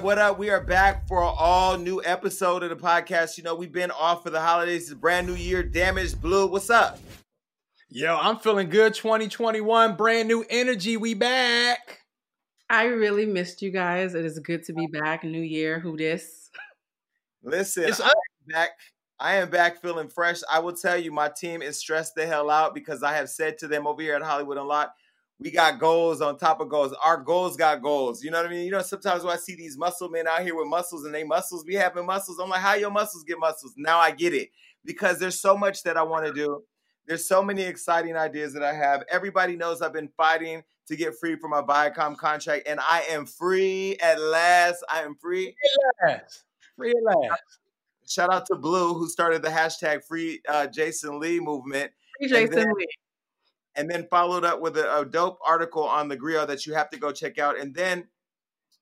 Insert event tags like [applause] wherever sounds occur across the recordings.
up? What up? We are back for an all new episode of the podcast. You know, we've been off for the holidays. It's a brand new year. Damaged Blue. What's up? Yo, I'm feeling good. 2021, brand new energy. We back. I really missed you guys. It is good to be back. New year. Who this? Listen, it's I'm back. I am back feeling fresh. I will tell you, my team is stressed the hell out because I have said to them over here at Hollywood Unlocked, we got goals on top of goals. Our goals got goals. You know what I mean? You know, sometimes when I see these muscle men out here with muscles and they muscles be having muscles, I'm like, how your muscles get muscles? Now I get it because there's so much that I want to do. There's so many exciting ideas that I have. Everybody knows I've been fighting to get free from my Viacom contract, and I am free at last. I am free. Free at last. Free at last. Shout out to Blue, who started the hashtag Free uh, Jason Lee movement. Free Jason Lee and then followed up with a, a, dope article on the Grio that you have to go check out. And then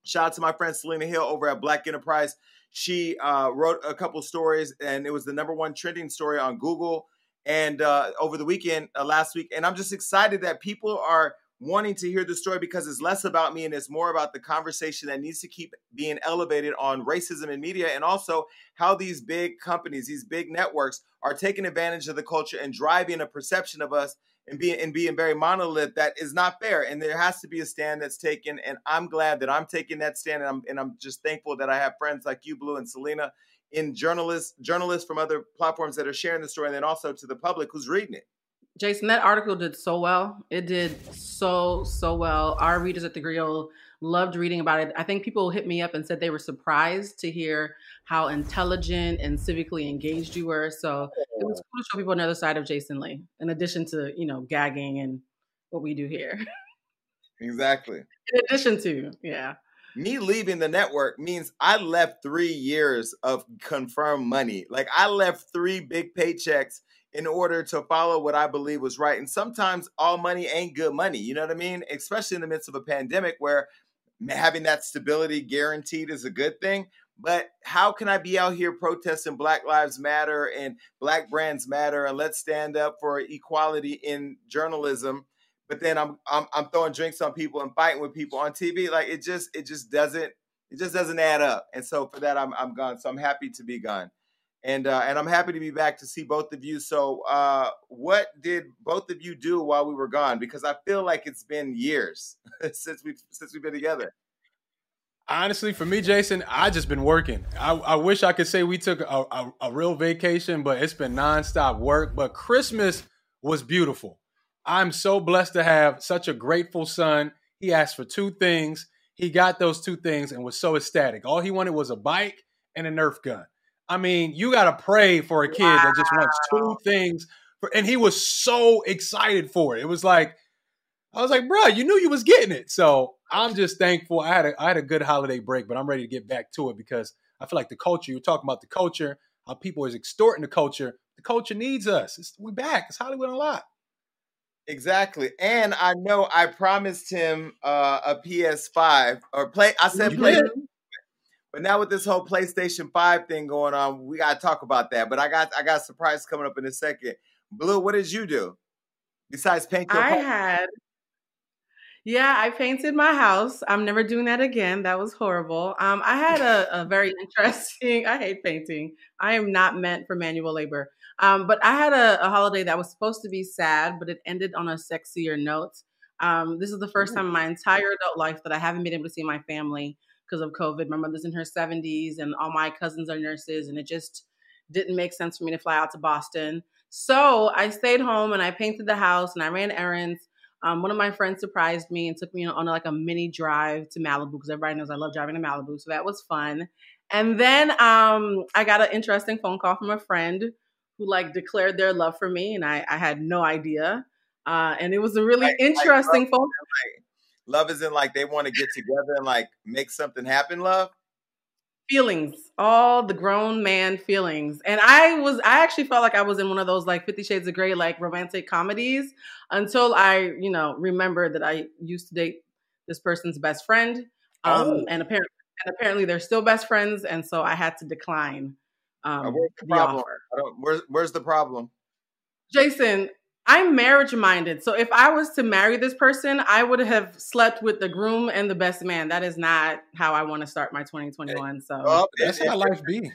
shout out to my friend Selena Hill over at Black Enterprise. She uh, wrote a couple stories, and it was the number one trending story on Google. And uh, over the weekend, uh, last week, and I'm just excited that people are wanting to hear the story because it's less about me and it's more about the conversation that needs to keep being elevated on racism in media and also how these big companies, these big networks are taking advantage of the culture and driving a perception of us and being and being very monolith that is not fair. And there has to be a stand that's taken and i'm glad that i'm taking that stand and i'm, and I'm just thankful that i have friends like you blue and selena in journalists journalists from other platforms that are sharing the story and then also to the public who's reading it jason that article did so well it did so so well our readers at the Grio loved reading about it i think people hit me up and said they were surprised to hear how intelligent and civically engaged you were so it was cool to show people another side of Jason Lee, in addition to you know gagging and what we do here. [laughs] Exactly. In addition to, yeah. Me leaving the network means I left three years of confirmed money. Like I left three big paychecks in order to follow what I believe was right. And sometimes all money ain't good money. You know what I mean? Especially in the midst of a pandemic where having that stability guaranteed is a good thing. But how can I be out here protesting Black Lives Matter and Black Brands Matter and let's stand up for equality in journalism? But then I'm, I'm I'm throwing drinks on people and fighting with people on TV. Like it just it just doesn't it just doesn't add up. And so for that I'm I'm gone. So I'm happy to be gone. And uh, and I'm happy to be back to see both of you. So uh, what did both of you do while we were gone? Because I feel like it's been years [laughs] since we since we've been together. Honestly, for me, Jason, I just been working. I, I wish I could say we took a, a, a, real vacation, but it's been nonstop work. But Christmas was beautiful. I'm so blessed to have such a grateful son. He asked for two things. He got those two things and was so ecstatic. All he wanted was a bike and a Nerf gun. I mean, you got to pray for a kid wow. that just wants two things. For, and he was so excited for it. It was like, I was like, bro, you knew you was getting it. So I'm just thankful. I had a I had a good holiday break, but I'm ready to get back to it because I feel like the culture. You're talking about the culture, how people is extorting the culture. The culture needs us. It's, we back. It's Hollywood Unlocked. Exactly, and I know I promised him uh, a PS5 or play. I said play, but now with this whole PlayStation Five thing going on, we got to talk about that. But I got I got a surprise coming up in a second. Blue, what did you do besides paint your? I home? had yeah, I painted my house. I'm never doing that again. That was horrible. Um, I had a, a, very [laughs] interesting. I hate painting. I am not meant for manual labor. Um, but I had a, a, holiday that was supposed to be sad, but it ended on a sexier note. Um, this is the first time in my entire adult life that I haven't been able to see my family because of COVID. My mother's in her 70s, and all my cousins are nurses, and it just didn't make sense for me to fly out to Boston. So I stayed home and I painted the house and I ran errands um, one of my friends surprised me and took me on, like a mini drive to Malibu because everybody knows I love driving to Malibu. So that was fun. And then um, I got an interesting phone call from a friend who like declared their love for me, and I, I had no idea. Uh, and it was a really interesting phone. Like, love isn't like they want to get together and like make something happen. Love feelings, all the grown man feelings. And I was, I actually felt like I was in one of those like Fifty Shades of Grey, like romantic comedies until I, you know, remembered that I used to date this person's best friend. Um, oh. and apparently, and apparently they're still best friends. And so I had to decline um, where's the, the offer. Where's, where's the problem? Jason, I'm marriage minded. So if I was to marry this person, I would have slept with the groom and the best man. That is not how I want to start my 2021. So well, that's how life be.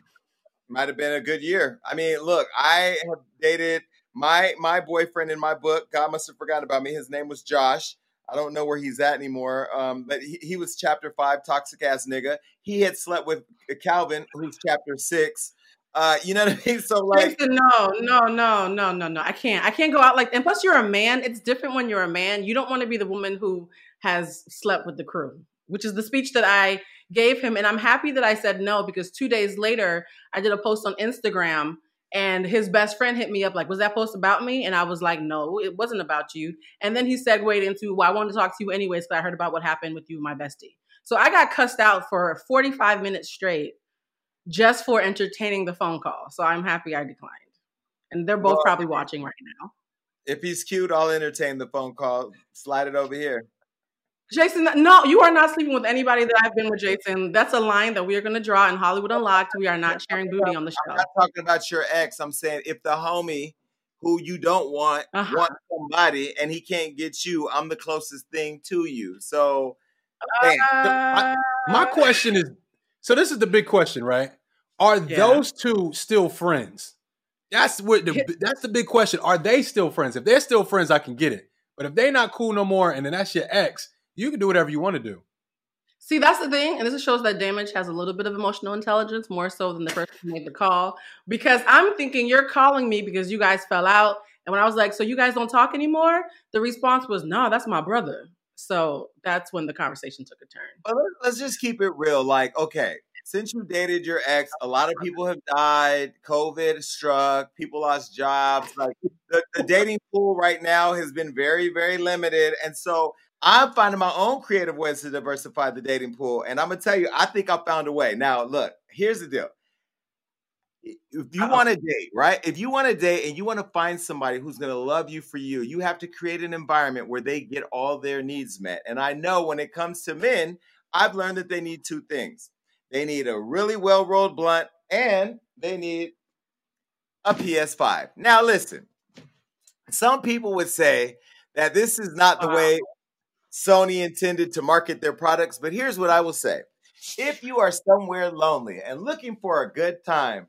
Might have been a good year. I mean, look, I have dated my my boyfriend in my book. God must have forgotten about me. His name was Josh. I don't know where he's at anymore. Um, but he, he was chapter five, toxic ass nigga. He had slept with Calvin, who's chapter six. Uh, you know what I mean? So like, no, no, no, no, no, no. I can't. I can't go out like. And plus, you're a man. It's different when you're a man. You don't want to be the woman who has slept with the crew, which is the speech that I gave him. And I'm happy that I said no because two days later, I did a post on Instagram. And his best friend hit me up like, "Was that post about me?" And I was like, "No, it wasn't about you." And then he segued into, "Well, I wanted to talk to you anyways because I heard about what happened with you, my bestie." So I got cussed out for 45 minutes straight just for entertaining the phone call. So I'm happy I declined. And they're both well, probably watching right now. If he's cute, I'll entertain the phone call. Slide it over here. Jason, no, you are not sleeping with anybody that I've been with, Jason. That's a line that we are going to draw in Hollywood Unlocked. We are not [laughs] sharing booty on the show. I'm not talking about your ex. I'm saying if the homie who you don't want uh-huh. wants somebody and he can't get you, I'm the closest thing to you. So, uh, my, my question is so this is the big question, right? Are yeah. those two still friends? That's what the that's the big question. Are they still friends? If they're still friends, I can get it. But if they're not cool no more, and then that's your ex, you can do whatever you want to do. See, that's the thing, and this shows that Damage has a little bit of emotional intelligence, more so than the person who made the call. Because I'm thinking you're calling me because you guys fell out, and when I was like, "So you guys don't talk anymore?" The response was, "No, that's my brother." So that's when the conversation took a turn. But let's just keep it real. Like, okay, since you dated your ex, a lot of people have died. COVID struck. People lost jobs. Like the, the dating pool right now has been very, very limited. And so I'm finding my own creative ways to diversify the dating pool. And I'm gonna tell you, I think I found a way. Now, look, here's the deal if you want to date, right? If you want to date and you want to find somebody who's going to love you for you, you have to create an environment where they get all their needs met. And I know when it comes to men, I've learned that they need two things. They need a really well-rolled blunt and they need a PS5. Now listen. Some people would say that this is not the way Sony intended to market their products, but here's what I will say. If you are somewhere lonely and looking for a good time,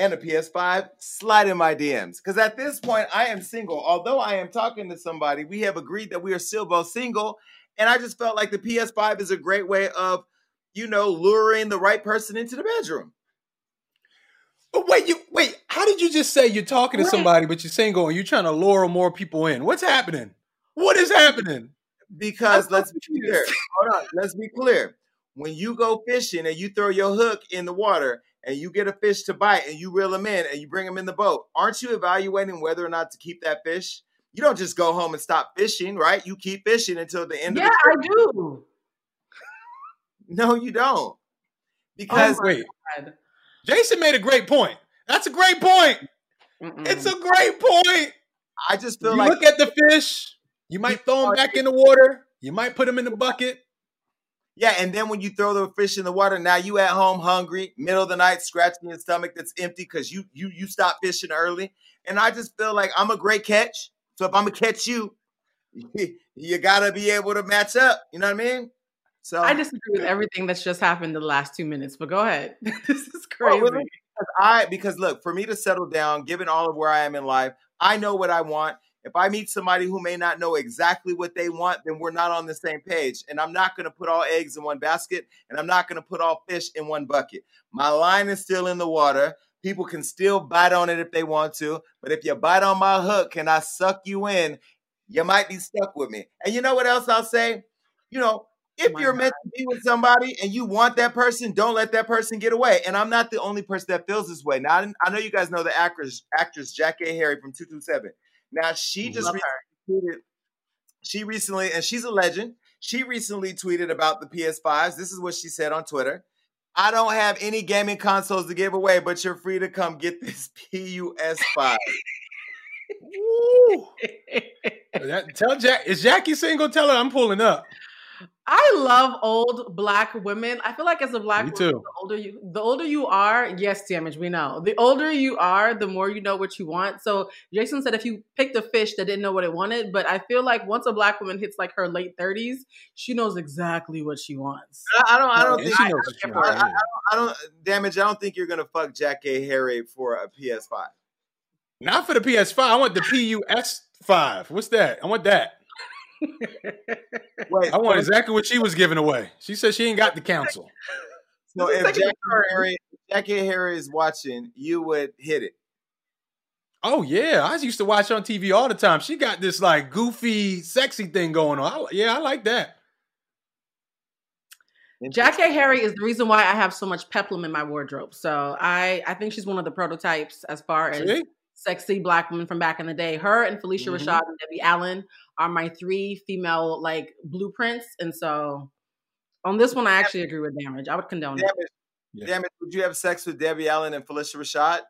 and a PS5, slide in my DMs. Because at this point, I am single. Although I am talking to somebody, we have agreed that we are still both single. And I just felt like the PS5 is a great way of, you know, luring the right person into the bedroom. But wait, you wait. How did you just say you're talking to somebody, but you're single and you're trying to lure more people in? What's happening? What is happening? Because let's be clear. Hold on. Let's be clear. When you go fishing and you throw your hook in the water, and you get a fish to bite and you reel them in and you bring them in the boat, aren't you evaluating whether or not to keep that fish? You don't just go home and stop fishing, right? You keep fishing until the end yeah, of the Yeah, I do. [laughs] No, you don't. Oh because oh wait. God. Jason made a great point. That's a great point. Mm-mm. It's a great point. I just feel you like look at the fish, you might throw them back in the water, you might put them in the bucket, yeah, and then when you throw the fish in the water, now you at home hungry, middle of the night, scratching your stomach that's empty because you you you stop fishing early. And I just feel like I'm a great catch. So if I'm gonna catch you, [laughs] you gotta be able to match up. You know what I mean? So I disagree with everything that's just happened the last two minutes, but go ahead. [laughs] this is crazy. Oh, really? because I because look, for me to settle down, given all of where I am in life, I know what I want. If I meet somebody who may not know exactly what they want, then we're not on the same page. And I'm not going to put all eggs in one basket and I'm not going to put all fish in one bucket. My line is still in the water. People can still bite on it if they want to. But if you bite on my hook and I suck you in, you might be stuck with me. And you know what else I'll say? You know, if you're meant to be with somebody and you want that person, don't let that person get away. And I'm not the only person that feels this way. Now, I know you guys know the actress, actress Jackée Harry from 227. Now she just tweeted. She recently, and she's a legend. She recently tweeted about the PS5s. This is what she said on Twitter. I don't have any gaming consoles to give away, but you're free to come get this [laughs] PUS5. that, tell Jack is Jackie single? Tell her I'm pulling up. I love old black women. I feel like as a black Me woman, too. the older you the older you are, yes, damage, we know. The older you are, the more you know what you want. So Jason said if you picked a fish that didn't know what it wanted, but I feel like once a black woman hits like her late 30s, she knows exactly what she wants. I, I don't. I don't And think. she I, knows what she wants, I. I don't. Damage. I don't think you're gonna fuck Jackée Harry for a PS5. Not for the PS5. I want the PUS5. What's that? I want that. Wait. I want exactly what she was giving away. She said she ain't got the council. [laughs] So if like a Jackée turn. Harry, Jackée Harry is watching, you would hit it. Oh yeah, I used to watch on TV all the time. She got this like goofy, sexy thing going on. I, yeah, I like that. Jackée Harry is the reason why I have so much peplum in my wardrobe. So I, I think she's one of the prototypes as far as See? sexy black women from back in the day. Her and Phylicia Mhm. Rashad and Debbie Allen are my three female like blueprints. And so on this one, I actually agree with Damage. I would condone it. Damage. Yeah. Damage. Would you have sex with Debbie Allen and Phylicia Rashad?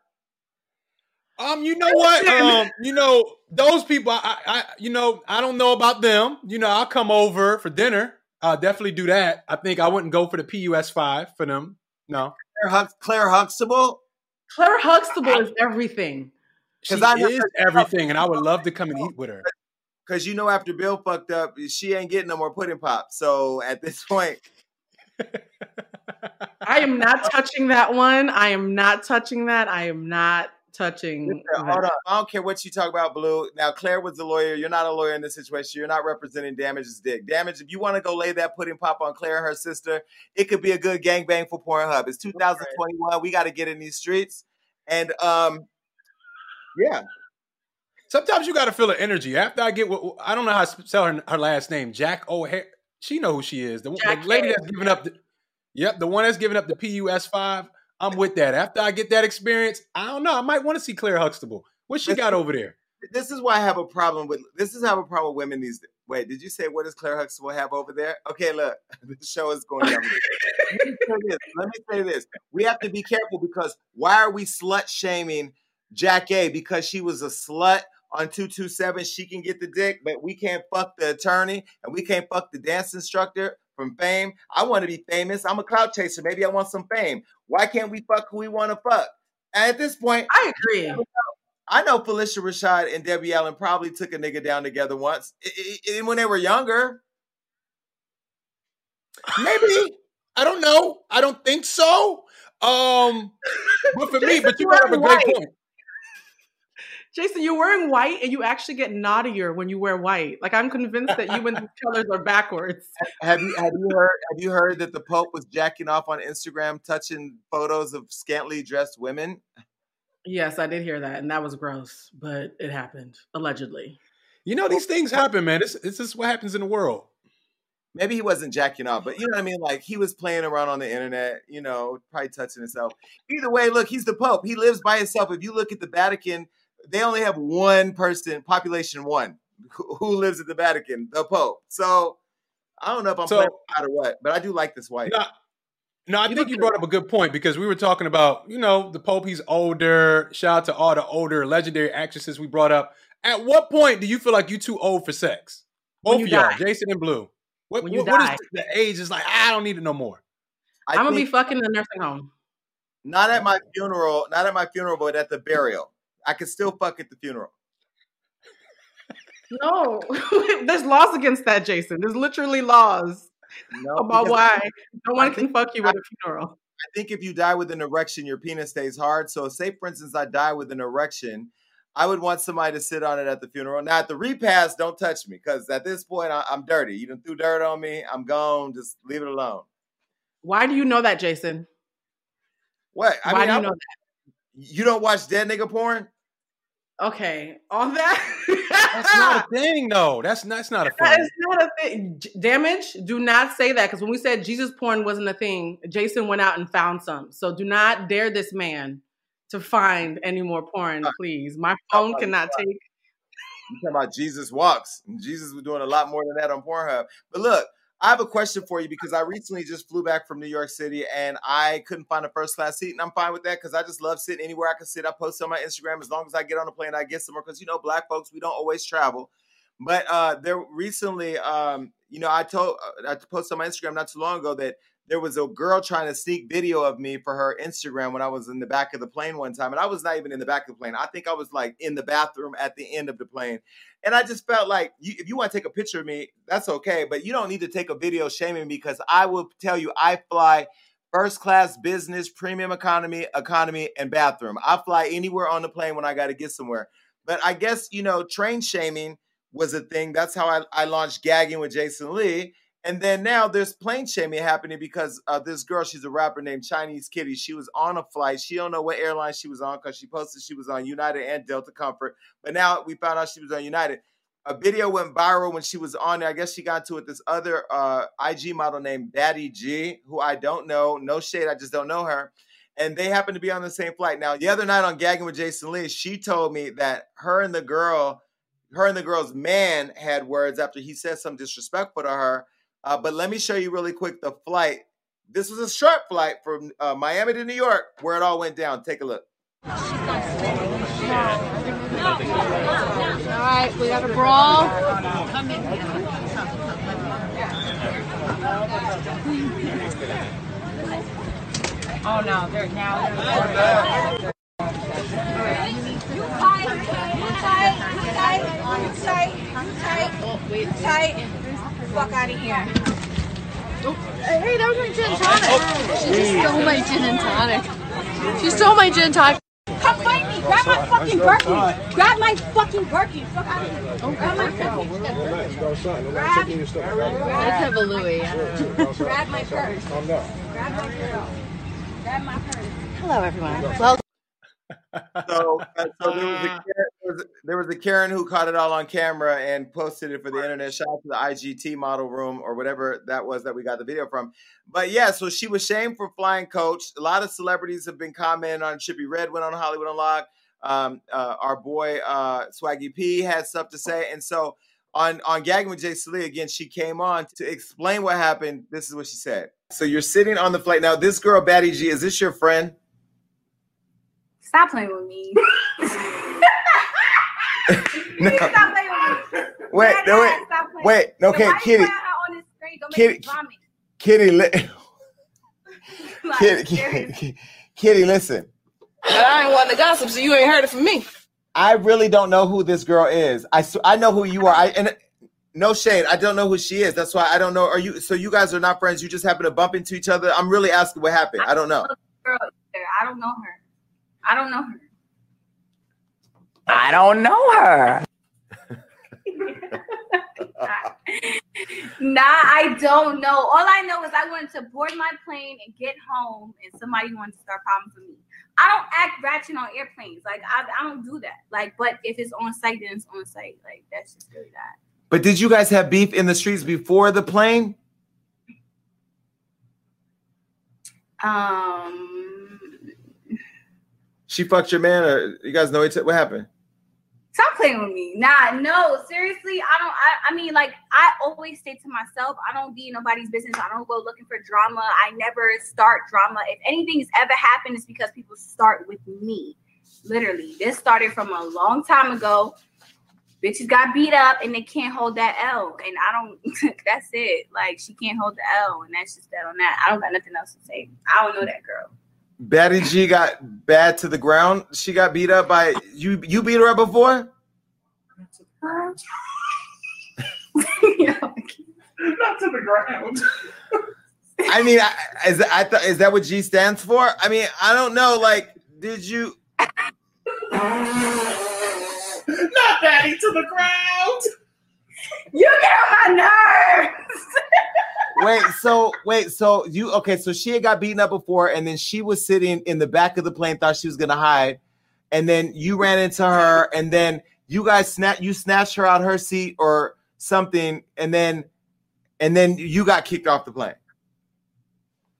Um, you know what? Um, you know those people. I, I, you know, I don't know about them. You know, I'll come over for dinner. I'll definitely do that. I think I wouldn't go for the PUS five for them. No, Claire, Hux- Claire Huxtable. Claire Huxtable is everything. she 'Cause I know- is everything, and I would love to come and eat with her. Because you know, after Bill fucked up, she ain't getting no more pudding pop. So at this [laughs] point, I am not touching that one. I am not touching that. I am not touching listen, hold on. I don't care what you talk about, Blue. Now, Claire was a lawyer. You're not a lawyer in this situation. You're not representing Damage's dick. Damage, if you want to go lay that pudding pop on Claire and her sister, it could be a good gangbang for Pornhub. It's 2021. We got to get in these streets. And um, yeah, Sometimes you got to feel the energy. After I get what I don't know how to spell her, her last name, Jack O'Hare. She know who she is. The, the lady that's giving up the, yep, the one that's giving up the PUS five. I'm with that. After I get that experience, I don't know. I might want to see Claire Huxtable. What she got over there? this is why I have a problem with this is how I have a problem with women these days. Wait, did you say what does Claire Huxtable have over there? Okay, look, [laughs] the show is going down. Let me say this. Let me say this. We have to be careful because why are we slut shaming Jackée? Because she was a slut on 227. She can get the dick, but we can't fuck the attorney and we can't fuck the dance instructor from fame. I want to be famous. I'm a cloud chaser. Maybe I want some fame. Why can't we fuck who we want to fuck? And at this point, I agree. I know Phylicia Rashad and Debbie Allen probably took a nigga down together once, when they were younger. Maybe. I don't know. I don't think so. Um, but for me, but you you brought up a great [laughs] point. Jason, you're wearing white and you actually get naughtier when you wear white. Like I'm convinced that you and the colors are backwards. [laughs] Have you have you heard have you heard that the Pope was jacking off on Instagram, touching photos of scantily dressed women? Yes, I did hear that, and that was gross, but it happened allegedly. You know, these things happen, man. This, this is what happens in the world. Maybe he wasn't jacking off, but you know what I mean. Like he was playing around on the internet, you know, probably touching himself. Either way, look, he's the Pope. He lives by himself. If you look at the Vatican, they only have one person, population one, who who lives at the Vatican, the Pope. So I don't know if I'm So- playing out or what, but I do like this wife. No, no, I You think you brought up a good point because we were talking about, you know, the Pope, he's older. Shout out to all the older legendary actresses we brought up. At what point do you feel like you're too old for sex? When Both you of y'all. Jason and Blue. What, When you what- what is the age? Is like, I don't need it no more. I I'm gonna be fucking in a nursing home. not at my funeral, not at my funeral, but at the burial. I could still fuck at the funeral. No, [laughs] there's laws against that, Jason. There's literally laws No, about why no one can fuck you at a funeral. I think if you die with an erection, your penis stays hard. So, say for instance, I die with an erection, I would want somebody to sit on it at the funeral. Now, at the repast, don't touch me because at this point, I, I'm dirty. You done threw dirt on me. I'm gone. Just leave it alone. Why do you know that, Jason? What? I Why mean, do you I- know you don't watch dead nigga porn? Okay, on that. That's not a [laughs] thing, though. That's not, that's not a thing. is not a thing. Damage. Do not say that because when we said Jesus porn wasn't a thing, Jason went out and found some. So do not dare this man to find any more porn, please. My phone cannot take. You talking about Jesus walks. Jesus was doing a lot more than that on Pornhub. But look, I have a question for you because I recently just flew back from New York City and I couldn't find a first class seat, and I'm fine with that because I just love sitting anywhere I can sit. I post on my Instagram as long as I get on the plane, I get somewhere because you know, black folks we don't always travel. But uh, there recently, um, you know, I told uh, I posted on my Instagram not too long ago that there was a girl trying to sneak video of me for her Instagram when I was in the back of the plane one time, and I was not even in the back of the plane. I think I was like in the bathroom at the end of the plane, and I just felt like you, if you want to take a picture of me, that's okay, but you don't need to take a video shaming me because I will tell you I fly first class business, premium economy, economy, and bathroom. I fly anywhere on the plane when I got to get somewhere. But I guess, you know, train shaming was a thing. That's how I, I launched gagging with Jason Lee. And then now there's plane shaming happening because uh, this girl, she's a rapper named Chinese Kitty. She was on a flight. She don't know what airline she was on because she posted she was on United and Delta Comfort. But now we found out she was on United a video went viral when she was on there. I guess she got to with this other uh, IG model named Baddie Gi, who I don't know. No shade, I just don't know her. And they happened to be on the same flight. Now, the other night on Gagging with Jason Lee, she told me that her and the girl, her and the girl's man had words after he said something disrespectful to her. Uh, but let me show you really quick the flight. This was a short flight from uh, Miami to New York where it all went down. Take a look. All right, we got a brawl. Oh no, they're now. They're you tight, you tight, you tight, you tight, you tight, tight. Fuck out of here. Hey, that was my gin tonic. She just stole my gin and tonic. She stole my gin and tonic. Come fight me. Grab my fucking Birkin. Grab my fucking Birkin. Fuck out of here. Oh, grab my Birkin. Grab. Let's have a Louis. Grab my purse. Grab my girl. Grab my purse. Hello, everyone. Well. so, uh, so there, was a, there, was, there was a Karen who caught it all on camera and posted it for the internet. Shout out to the IGT model room or whatever that was that we got the video from. But yeah, so she was shamed for flying coach. A lot of celebrities have been commenting on Trippie Redd went on Hollywood Unlocked. Um, uh, our boy uh, Swaggy P had stuff to say, and so on on gagging with Jason Lee again, she came on to explain what happened. This is what she said. So you're sitting on the flight now. This girl, Baddie Gi, is this your friend? Stop playing with me. [laughs] no. Stop playing with me. [laughs] Wait, no, wait, wait. Okay, Kitty. Kitty, Kitty, li- [laughs] [laughs] like, Kitty, Kitty, Kitty, listen. I ain't want the gossip, so you ain't heard it from me. I really don't know who this girl is. I I know who you are. I and no shade. I don't know who she is. That's why I don't know. Are you? So you guys are not friends? You just happen to bump into each other? I'm really asking what happened. I don't know. Girl, I don't know her. I don't know her. I don't know her. Nah, I don't know. All I know is I wanted to board my plane and get home, and somebody wanted to start problems with me. I don't act ratchet on airplanes. Like I, I don't do that. Like, but if it's on site, then it's on site. Like that's just really that. But did you guys have beef in the streets before the plane? Um she fucked your man, or you guys know each other? What happened? Stop playing with me. Nah, no, seriously. I don't. I, I mean, like I always say to myself, I don't be nobody's business. I don't go looking for drama. I never start drama. If anything's ever happened, it's because people start with me. Literally, this started from a long time ago. Bitches got beat up and they can't hold that L. And I don't, [laughs] that's it. Like, she can't hold the L. And that's just that on that. I don't got nothing else to say. I don't know that girl. Baddie Gi got bad to the ground. She got beat up by you. You beat her up before? Not to the ground. I mean, I, is I th- is that what G stands for? I mean, I don't know. Like, did you? Not Batty to the ground. You get on my nerves [laughs] wait, so wait, so you okay? So she had got beaten up before, and then she was sitting in the back of the plane, thought she was gonna hide, and then you ran into her, and then you guys snap, you snatched her out her seat or something, and then, and then you got kicked off the plane.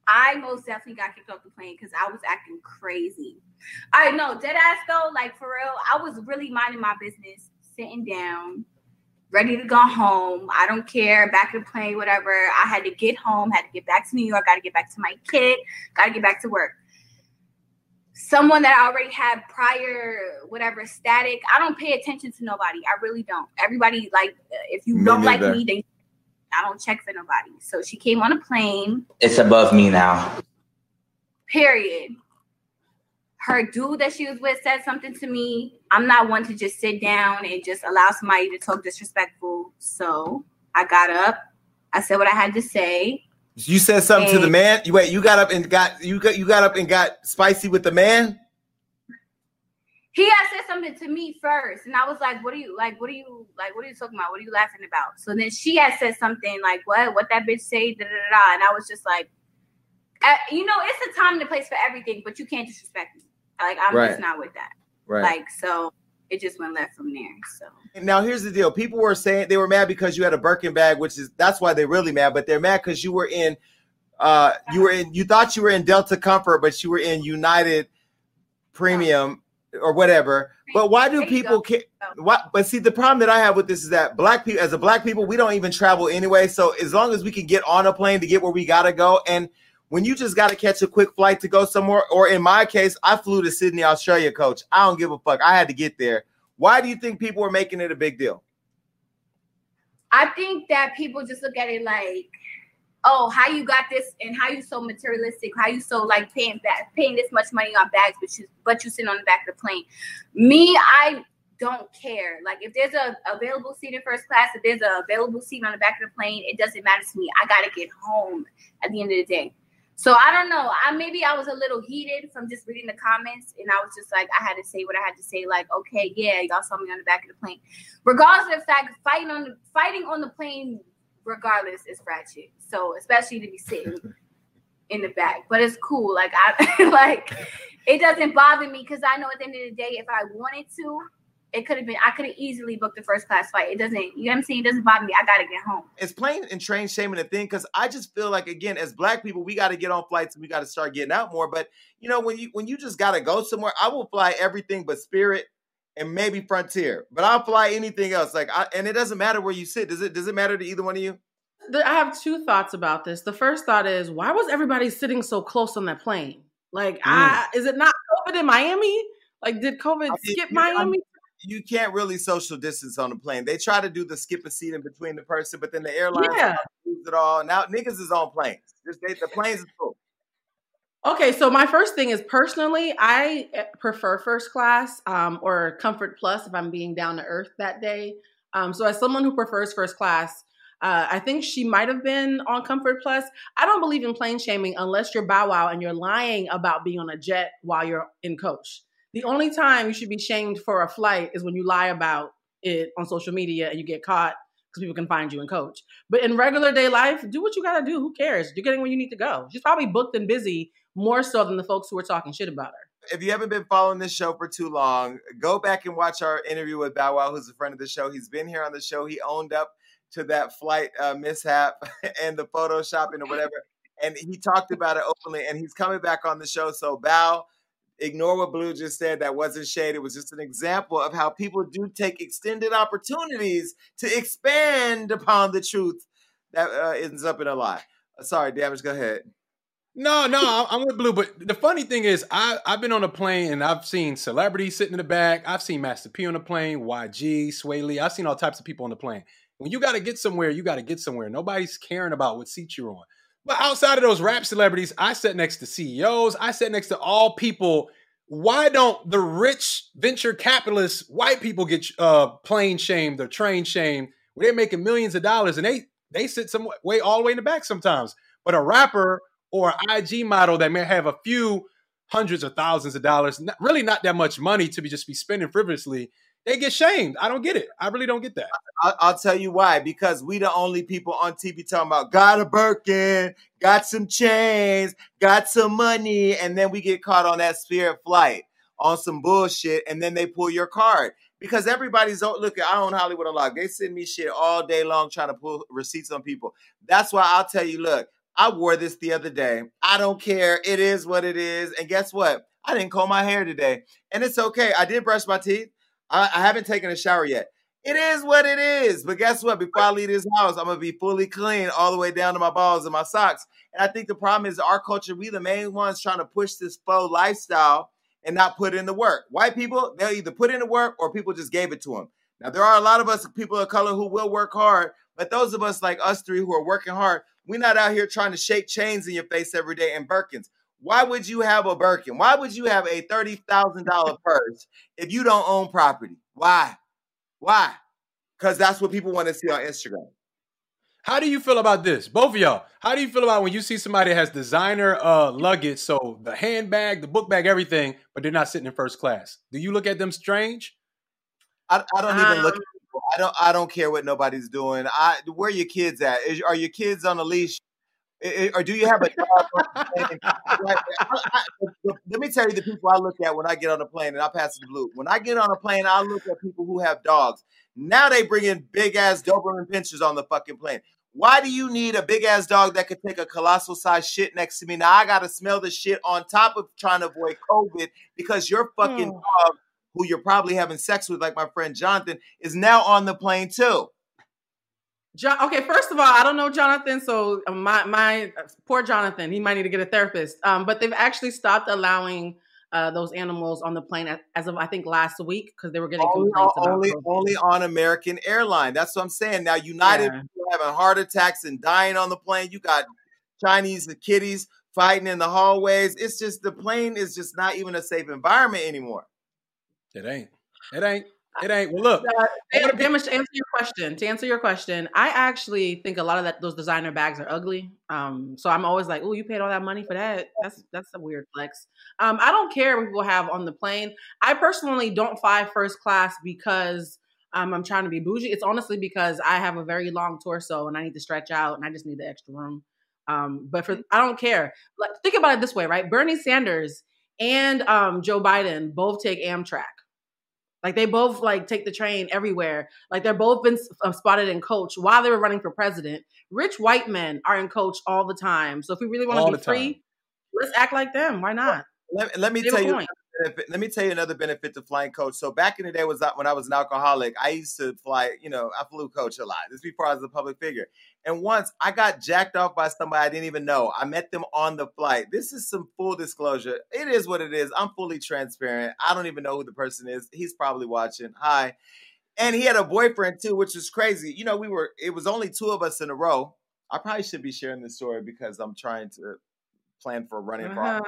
I most definitely got kicked off the plane because I was acting crazy. I know, dead ass though, like for real, I was really minding my business, sitting down, ready to go home. I don't care, back to the plane, whatever. I had to get home, had to get back to New York, got to get back to my kid, got to get back to work. someone that I already had prior whatever static. I don't pay attention to nobody. I really don't. Everybody like uh, if you Me don't like me, then I don't check for nobody. So she came on a plane. It's above me now. Period. Her dude that she was with said something to me. I'm not one to just sit down and just allow somebody to talk disrespectful. So I got up. I said what I had to say. You said something to the man. You wait. You got up and got you got you got up and got spicy with the man. He had said something to me first, and I was like, "What are you like? What are you like? What are you talking about? What are you laughing about?" So then she had said something like, "What? What that bitch say?" Da, da, da, da. And I was just like, uh, "You know, it's a time and a place for everything, but you can't disrespect me. Like I'm Right. just not with that. Right. Like so, it just went left from there. So Now here's the deal. People were saying they were mad because you had a Birkin bag, which is that's why they're really mad. But they're mad because you were in, uh, you were in. You thought you were in Delta Comfort, but you were in United Premium or whatever. But why do people care? What? But see, the problem that I have with this is that black people, as a black people, we don't even travel anyway. So as long as we can get on a plane to get where we gotta go, and when you just gotta catch a quick flight to go somewhere, or in my case, I flew to Sydney, Australia, coach. I don't give a fuck. I had to get there. Why do you think people are making it a big deal? I think that people just look at it like, oh, how you got this and how you so materialistic, how you so like paying back paying this much money on bags, but you but you sitting on the back of the plane. Me, I don't care. Like if there's a available seat in first class, if there's a available seat on the back of the plane, it doesn't matter to me. I gotta get home at the end of the day. So I don't know. I maybe I was a little heated from just reading the comments, and I was just like, I had to say what I had to say. Like, okay, yeah, y'all saw me on the back of the plane. Regardless of the fact, fighting on the fighting on the plane, regardless, is ratchet. So especially to be sitting in the back, but it's cool. Like I [laughs] like it doesn't bother me because I know at the end of the day, if I wanted to, it could have been. I could have easily booked the first class flight. It doesn't. You know what I'm saying? It doesn't bother me. I gotta get home. It's plain and train shaming a thing? Because I just feel like again, as black people, we got to get on flights and we got to start getting out more. But you know, when you when you just gotta go somewhere, I will fly everything but Spirit and maybe Frontier, but I'll fly anything else. Like, I, and it doesn't matter where you sit. Does it? Does it matter to either one of you? I have two thoughts about this. The first thought is why was everybody sitting so close on that plane? Like, mm. I, is it not COVID in Miami? Like, did COVID I mean, skip you- Miami? You can't really social distance on the plane. They try to do the skip a seat in between the person, but then the airlines Yeah. it all. Now niggas is on planes. Just they, the planes is full. Okay, so my first thing is personally, I eh, prefer first class um, or comfort plus if I'm being down to earth that day. Um, so, as someone who prefers first class, uh, I think she might have been on comfort plus. I don't believe in plane shaming unless you're Bow Wow and you're lying about being on a jet while you're in coach. The only time you should be shamed for a flight is when you lie about it on social media and you get caught because people can find you and coach. But in regular day life, do what you gotta do. Who cares? You're getting where you need to go. She's probably booked and busy more so than the folks who are talking shit about her. if you haven't been following this show for too long, go back and watch our interview with Bow Wow, who's a friend of the show. He's been here on the show. He owned up to that flight uh, mishap [laughs] and the photoshopping or whatever, and he talked about it openly. And he's coming back on the show. So Bow, ignore what Blue just said. That wasn't shade. It was just an example of how people do take extended opportunities to expand upon the truth that uh, ends up in a lie. Uh, sorry, Damage. Go ahead. No, no, I'm- with Blue. But the funny thing is, I I've been on a plane and I've seen celebrities sitting in the back. I've seen Master P on the plane, YG, Swae Lee. I've seen all types of people on the plane. When you got to get somewhere, you got to get somewhere. Nobody's caring about what seat you're on. But outside of those rap celebrities, I sat next to CEOs. I sat next to all people. Why don't the rich venture capitalists, white people, get uh, plane shamed or train shamed? Where they're making millions of dollars and they they sit some way all the way in the back sometimes. But a rapper or an IG model that may have a few hundreds or thousands of dollars, not, really not that much money to be just be spending frivolously, they get shamed. I don't get it. I really don't get that. I'll, I'll tell you why. Because we the only people on TV talking about got a Birkin, got some chains, got some money, and then we get caught on that Spirit flight on some bullshit, and then they pull your card. Because everybody's look. I own Hollywood Unlocked. They send me shit all day long trying to pull receipts on people. That's why I'll tell you. Look, I wore this the other day. I don't care. It is what it is. And guess what? I didn't comb my hair today, and it's okay. I did brush my teeth. I, I haven't taken a shower yet. It is what it is. But guess what? Before I leave this house, I'm gonna be fully clean all the way down to my balls and my socks. And I think the problem is our culture, we the main ones trying to push this faux lifestyle. and not put in the work. White people, they'll either put in the work or people just gave it to them. Now, there are a lot of us people of color who will work hard, but those of us like us three who are working hard, we're not out here trying to shake chains in your face every day and Birkins. Why would you have a Birkin? Why would you have a $30,000 purse if you don't own property? Why? Why? Because that's what people want to see on Instagram. How do you feel about this? Both of y'all. How do you feel about when you see somebody that has designer uh, luggage, so the handbag, the book bag, everything, but they're not sitting in first class? Do you look at them strange? I, I don't even look. Um, At people. I don't. I don't care what nobody's doing. I where your kids at? Is, are your kids on a leash? Or do you have a job? on? Like, I- I- let me tell you the people I look at when I get on a plane, and I pass the blue. When I get on a plane, I look at people who have dogs. Now they bring in big ass Doberman pinschers on the fucking plane. Why do you need a big ass dog that could take a colossal size shit next to me? Now I gotta smell the shit on top of trying to avoid COVID because your fucking Hmm. dog, who you're probably having sex with, like my friend Jonathan, is now on the plane too. John, okay, first of all, I don't know Jonathan, so uh, my my poor Jonathan, he might need to get a therapist. Um, but they've actually stopped allowing uh, those animals on the plane as, as of I think last week because they were getting Only, complaints about only, COVID. only on American Airline. That's what I'm saying. Now United Yeah. people having heart attacks and dying on the plane. You got Chinese and kitties fighting in the hallways. It's just the plane is just not even a safe environment anymore. It ain't. It ain't. It ain't. Well, look. Uh, be- to answer your question. To answer your question, I actually think a lot of that those designer bags are ugly. Um, so I'm always like, "Oh, you paid all that money for that? That's that's a weird flex." Um, I don't care what people have on the plane. I personally don't fly first class because um, I'm trying to be bougie. It's honestly because I have a very long torso and I need to stretch out and I just need the extra room. Um, but for I don't care. Like think about it this way, right? Bernie Sanders and um, Joe Biden both take Amtrak. Like they both like take the train everywhere. Like they're both been uh, spotted in coach while they were running for president. Rich white men are in coach all the time. So if we really want to be free, let's act like them. Why not? Let, let me have tell you. Benefit- Let me tell you another benefit to flying coach. So back in the day, was when I was an alcoholic, I used to fly. You know, I flew coach a lot. This before I was a public figure. And once I got jacked off by somebody I didn't even know. I met them on the flight. This is some full disclosure. It is what it is. I'm fully transparent. I don't even know who the person is. He's probably watching. Hi. And he had a boyfriend too, which was crazy. You know, we were. It was only two of us in a row. I probably should be sharing this story because I'm trying to plan for a running for Uh-huh.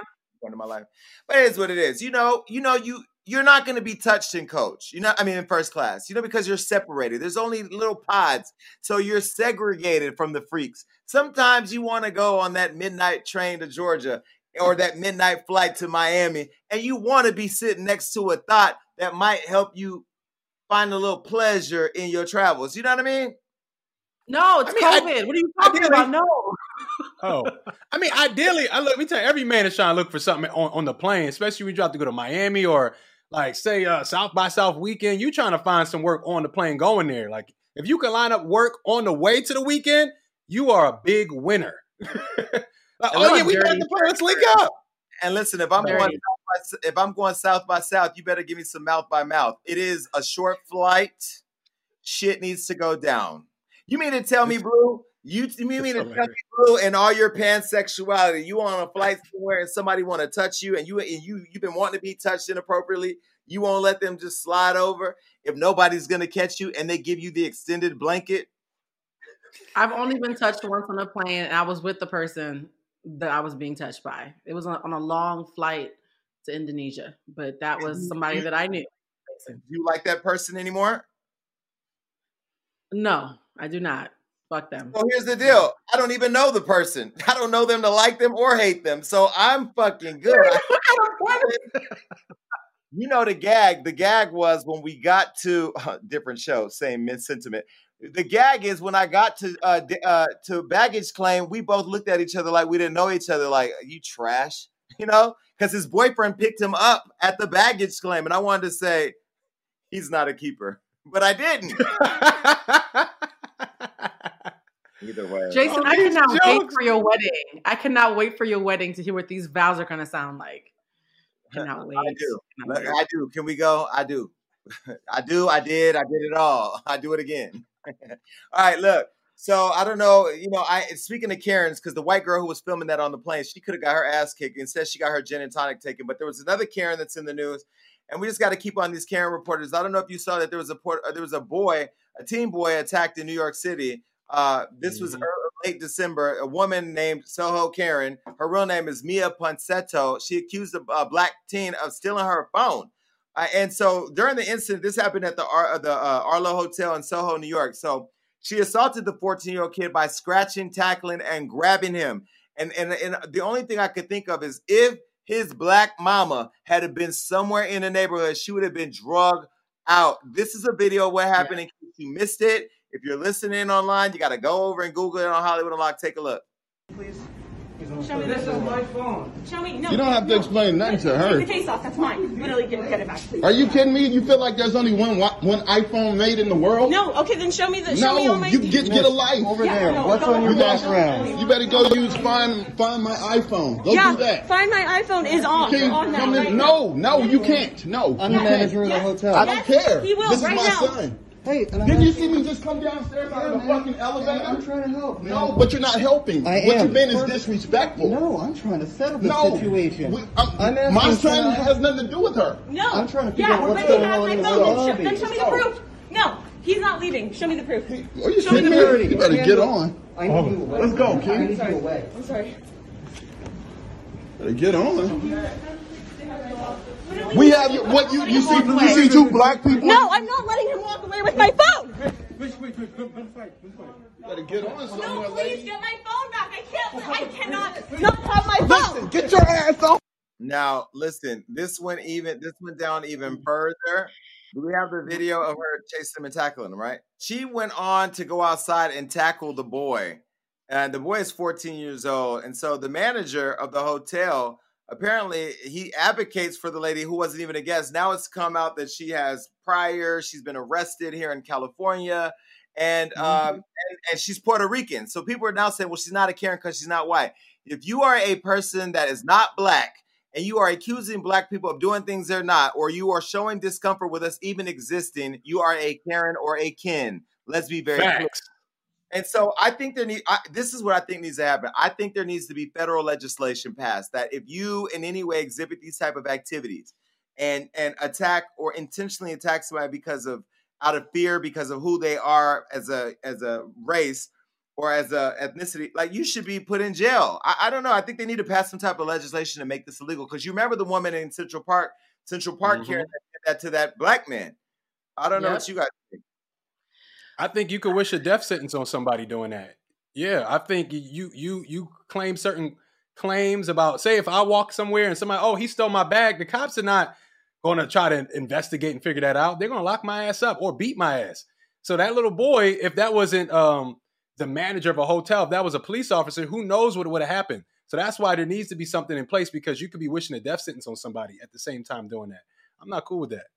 Point in my life. But it is what it is. You know, you know, you you're not going to be touched in coach. You know, I mean, in first class. You know, because you're separated. There's only little pods, so you're segregated from the freaks. Sometimes you want to go on that midnight train to Georgia or that midnight flight to Miami, and you want to be sitting next to a thought that might help you find a little pleasure in your travels. You know what I mean? No, it's I mean, I- COVID. what are you talking about? No. Oh, I mean, ideally, I look. Let me tell you, every man is trying to look for something on, on the plane, especially when you have to go to Miami or like say uh, South by South weekend. You trying to find some work on the plane going there. Like if you can line up work on the way to the weekend, you are a big winner. [laughs] like, oh yeah, we got the plane. Let's link up. And listen, if I'm Dirty. going south by, if I'm going south by south, you better give me some mouth by mouth. It is a short flight. Shit needs to go down. You mean to tell me, Blue? You, you mean It's to tell me, hilarious. Blue, and all your pansexuality? You on a flight somewhere and somebody want to touch you, and you and you you've been wanting to be touched inappropriately. You won't let them just slide over if nobody's gonna catch you, and they give you the extended blanket. I've only been touched once on a plane, and I was with the person that I was being touched by. It was on, on a long flight to Indonesia, but that was somebody that I knew. Do you like that person anymore? No, I do not. Fuck them. Well, here's the deal. I don't even know the person. [laughs] I don't know them to like them or hate them. So I'm fucking good. [laughs] [laughs] you know the gag. The gag was when we got to uh, different show, same sentiment. The gag is when I got to uh, uh, to baggage claim, we both looked at each other like we didn't know each other. Like you trash, you know, because his boyfriend picked him up at the baggage claim, and I wanted to say he's not a keeper, but I didn't. Either way, Jason, Oh, I these cannot wait for your wedding. I cannot wait for your wedding to hear what these vows are going to sound like. Cannot wait. I do. Cannot wait. I do. Can we go? I do. [laughs] I do. I did. I did it all. [laughs] I do it again. [laughs] all right. Look. So I don't know. You know, I speaking of Karens, because the white girl who was filming that on the plane, she could have got her ass kicked. Instead, she got her gin and tonic taken. But there was another Karen that's in the news, and we just got to keep on these Karen reporters. I don't know if you saw that there was a port, uh, there was a boy, a teen boy attacked in New York City. Uh, this was Mhm. early, late December. A woman named Soho Karen. Her real name is Miya Ponsetto. She accused a, black teen of stealing her phone. Uh, and so during the incident, this happened at the Ar- the uh, Arlo Hotel in Soho, New York. So she assaulted the 14 year old kid by scratching, tackling, and grabbing him. And, and and the only thing I could think of is if his black mama had been somewhere in the neighborhood, she would have been drugged out. This is a video of what happened in case you missed it. If you're listening online, you got to go over and Google it on Hollywood Unlocked. Take a look. Please. Show me this is my phone. Show me. No. You don't have to no. explain nothing to her. Take the case off. That's mine. Literally, get, get it back, please. Are you kidding me? You feel like there's only one one iPhone made in the world? No. Okay, then show me the. Show me all No, my. you get get a life. Over Yeah, there. no, What's on your You guys- background? You better go use find find my iPhone. Go yeah. do that. Find my iPhone is on. Can on now. come in- right no, now. no, you can't. No, I'm the manager of the hotel. I don't Yes, care. he will this right is my now. son. Hey, and I'm Didn't you not- see me just come downstairs out of the fucking elevator? I'm trying to help. No, but you're not helping. I what am. you've been is disrespectful. No, I'm trying to settle the No, situation. we- I'm- I'm asking my son has nothing to do with her. No. I'm trying to figure yeah, out what's but going he on in the phone. Then show, lobby. then show me the oh. proof. No, he's not leaving. Show me the proof. Are you Show me the me? proof. You better get on. I need you away. Let's go, I kid. need you away. I'm sorry. Better get on. We have you. What you you see? You see two black people? No, I'm not letting him walk away with my phone. Wait, wait, wait, wait, wait, wait, wait. Better get on No, please lady. get my phone back. I can't. I cannot not have my phone. Listen, get your ass off. Now, listen, this went even this went down even further. Do we have the video of her chasing him and tackling him, right? She went on to go outside and tackle the boy. And the boy is 14 years old. And so the manager of the hotel apparently he advocates for the lady who wasn't even a guest. Now it's come out that she has prior, she's been arrested here in California. And um and, and she's Puerto Rican. So people are now saying, well, she's not a Karen because she's not white. If you are a person that is not black and you are accusing black people of doing things they're not, or you are showing discomfort with us even existing, you are a Karen or a kin. Let's be very clear. Facts. And so I think there need. I, this is what I think needs to happen. I think there needs to be federal legislation passed that if you in any way exhibit these type of activities and and attack or intentionally attack somebody because of out of fear because of who they are as a as a race or as a ethnicity, like you should be put in jail. I, I don't know. I think they need to pass some type of legislation to make this illegal. Because you remember the woman in Central Park, Central Park Mhm. here that that to that black man. I don't know what you guys think. I think you could wish a death sentence on somebody doing that. Yeah, I think you you you claim certain claims about say if I walk somewhere and somebody oh he stole my bag, the cops are not going to try to investigate and figure that out. They're going to lock my ass up or beat my ass. So that little boy, if that wasn't um the manager of a hotel, if that was a police officer, who knows what would have happened. So that's why there needs to be something in place because you could be wishing a death sentence on somebody at the same time doing that. I'm not cool with that.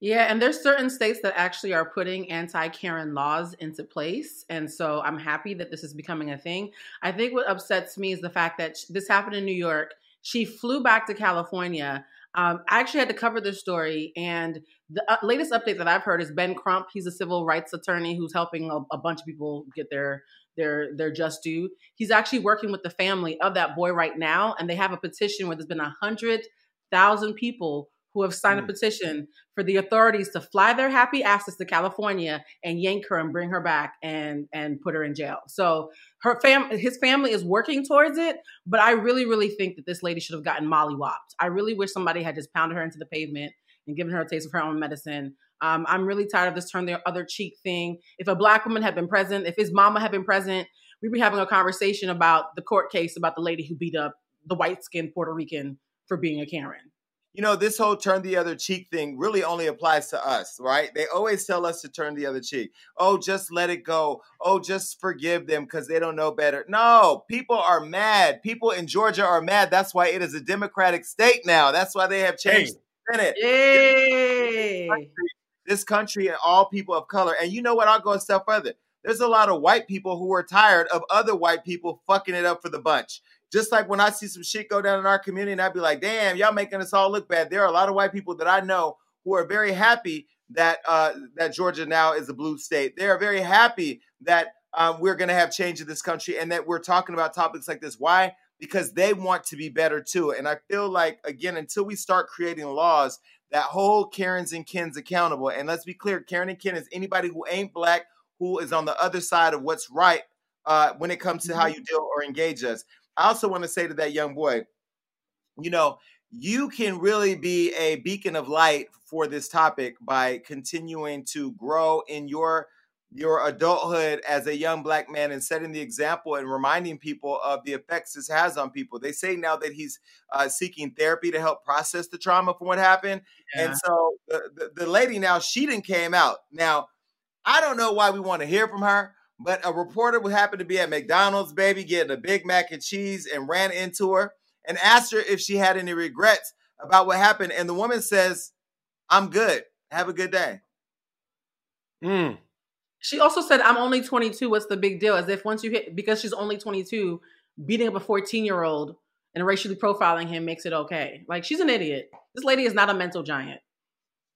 Yeah, and there's certain states that actually are putting anti-Karen laws into place, and so I'm happy that this is becoming a thing. I think what upsets me is the fact that this happened in New York. She flew back to California. Um, I actually had to cover this story, and the uh, latest update that I've heard is Ben Crump. He's a civil rights attorney who's helping a, a bunch of people get their their their just due. He's actually working with the family of that boy right now, and they have a petition where there's been a hundred thousand people who have signed a petition for the authorities to fly their happy asses to California and yank her and bring her back and and put her in jail. So her fam his family is working towards it, but I really really think that this lady should have gotten mollywopped. I really wish somebody had just pounded her into the pavement and given her a taste of her own medicine. Um, I'm really tired of this turn the other cheek thing. If a black woman had been present, if his mama had been present, we'd be having a conversation about the court case about the lady who beat up the white skinned Puerto Rican for being a Karen. You know, this whole turn the other cheek thing really only applies to us, right? They always tell us to turn the other cheek. Oh, just let it go. Oh, just forgive them because they don't know better. No, people are mad. People in Georgia are mad. That's why it is a Democratic state now. That's why they have changed the Senate. Yay! This country and all people of color. And you know what? I'll go a step further. There's a lot of white people who are tired of other white people fucking it up for the bunch. Just like when I see some shit go down in our community, and I'd be like, damn, y'all making us all look bad. There are a lot of white people that I know who are very happy that uh, that Georgia now is a blue state. They are very happy that um, we're going to have change in this country and that we're talking about topics like this. Why? Because they want to be better too. And I feel like, again, until we start creating laws that hold Karens and Kens accountable, and let's be clear Karen and Ken is anybody who ain't black, who is on the other side of what's right uh, when it comes to how you deal or engage us. I also want to say to that young boy, you know, you can really be a beacon of light for this topic by continuing to grow in your your adulthood as a young black man and setting the example and reminding people of the effects this has on people. They say now that he's uh, seeking therapy to help process the trauma from what happened. Yeah. And so the, the, the lady now, she didn't came out. Now, I don't know why we want to hear from her, but a reporter would happen to be at McDonald's, baby, getting a Big Mac and cheese and ran into her and asked her if she had any regrets about what happened. And the woman says, I'm good. Have a good day. Mm. She also said, I'm only 22. What's the big deal? As if once you hit, because she's only 22, beating up a 14 year old and racially profiling him makes it okay. Like, she's an idiot. This lady is not a mental giant.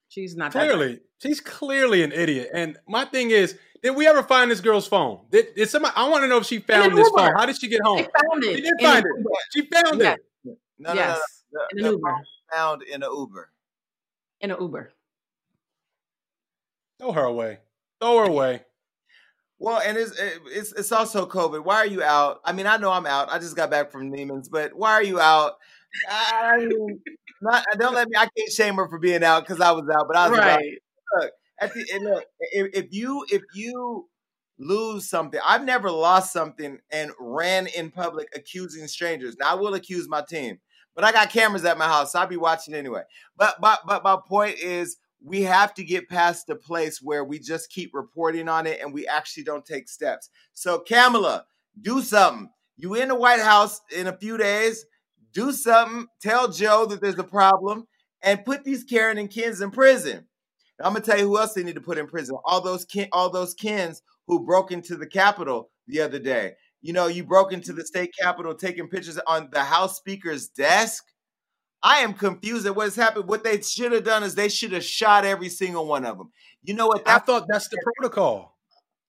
She's not that Clearly, she's clearly an idiot. And my thing is, did we ever find this girl's phone? Did, did somebody? I want to know if she found this Uber. phone. How did she get home? They found it. She did find it. Uber. She found Yes. it. No, yes. no, no, In an Uber. found in an Uber. In an Uber. Throw her away. Throw her away. Well, and it's, it's it's also COVID. Why are you out? I mean, I know I'm out. I just got back from Neiman's, but why are you out? I mean, not, don't let me. I can't shame her for being out because I was out, but I was out. Right. Look, at the and look, if, if you if you lose something, I've never lost something and ran in public accusing strangers. Now I will accuse my team, but I got cameras at my house, so I'll be watching anyway. But but but my point is we have to get past the place where we just keep reporting on it and we actually don't take steps. So Kamala, do something. You in the White House in a few days, do something. Tell Joe that there's a problem and put these Karen and Kens in prison. I'm gonna tell you who else they need to put in prison. All those kin, all those Kens who broke into the Capitol the other day. You know, you broke into the state capitol taking pictures on the House Speaker's desk. I am confused at what's happened. What they should have done is they should have shot every single one of them. You know what? I thought that's the protocol.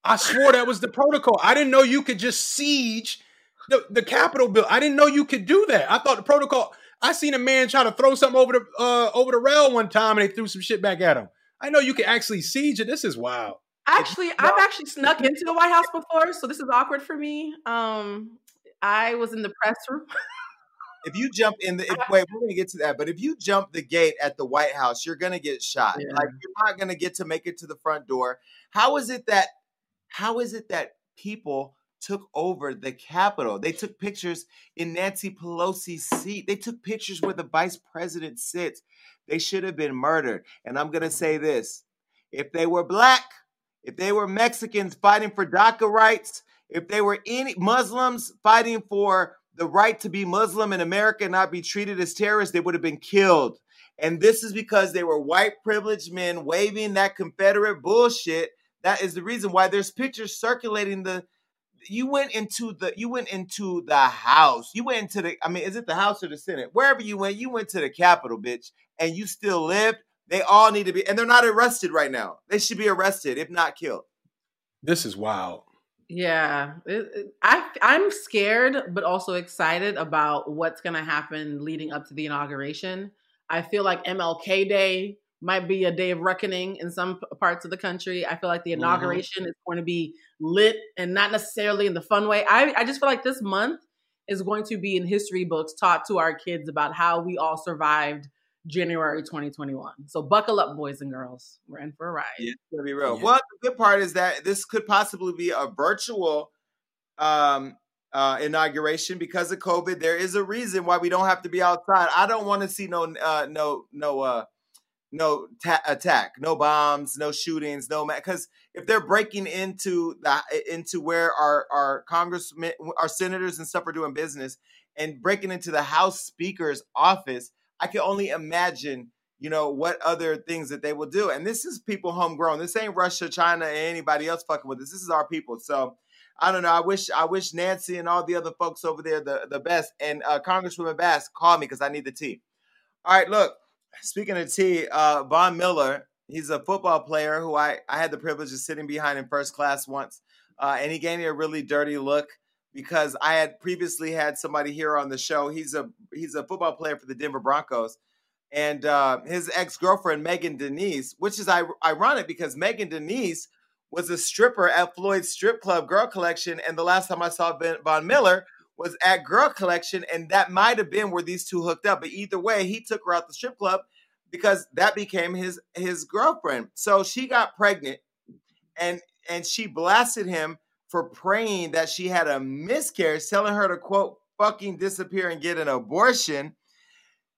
I swore that was the protocol. I didn't know you could just siege the, the Capitol bill. I didn't know you could do that. I thought the protocol. I seen a man try to throw something over the uh, over the rail one time, and they threw some shit back at him. I know you can actually siege it. This is wild. Actually, I've actually snuck [laughs] into the White House before, so this is awkward for me. Um, I was in the press room. if you jump in the if, [laughs] wait, we're gonna get to that. But if you jump the gate at the White House, you're gonna get shot. Yeah. Like you're not gonna get to make it to the front door. How is it that? How is it that people took over the Capitol? They took pictures in Nancy Pelosi's seat. They took pictures where the vice president sits. They should have been murdered. And I'm gonna say this: if they were black, if they were Mexicans fighting for DACA rights, if they were any Muslims fighting for the right to be Muslim in America and not be treated as terrorists, they would have been killed. And this is because they were white privileged men waving that Confederate bullshit. That is the reason why there's pictures circulating the you went into the you went into the house. You went into the I mean, is it the house or the Senate? Wherever you went, you went to the Capitol, bitch, and you still lived. They all need to be and they're not arrested right now. They should be arrested, if not killed. This is wild. Yeah, it, it- I I'm scared, but also excited about what's going to happen leading up to the inauguration. I feel like MLK Day might be a day of reckoning in some parts of the country. I feel like the Mhm. inauguration is going to be lit and not necessarily in the fun way. I I just feel like this month is going to be in history books taught to our kids about how we all survived January 2021. So buckle up, boys and girls. We're in for a ride. Yeah, it's gonna be real. Yeah. Well, the good part is that this could possibly be a virtual um uh inauguration because of COVID. There is a reason why we don't have to be outside. I don't want to see no uh no no uh no ta- attack, no bombs, no shootings, no because if they're breaking into the into where our our congressmen, our senators and stuff are doing business, and breaking into the House Speaker's office, I can only imagine, you know, what other things that they will do. And this is people homegrown. This ain't Russia, China, and anybody else fucking with us. This is our people. So I don't know. I wish I wish Nancy and all the other folks over there the, the best. And uh, Congresswoman Bass, call me because I need the tea. All right, look. Speaking of tea, uh, Von Miller, he's a football player who I, I had the privilege of sitting behind in first class once. uh, and he gave me a really dirty look because I had previously had somebody here on the show. He's a he's a football player for the Denver Broncos, and uh, his ex girlfriend Megan Denise, which is ir- ironic because Megan Denise was a stripper at Floyd's strip club Girl Collection, and the last time I saw ben, Von Miller was at Girl Collection, and that might have been where these two hooked up. But either way, he took her out the strip club because that became his his girlfriend. So she got pregnant, and and she blasted him for praying that she had a miscarriage, telling her to quote fucking disappear and get an abortion.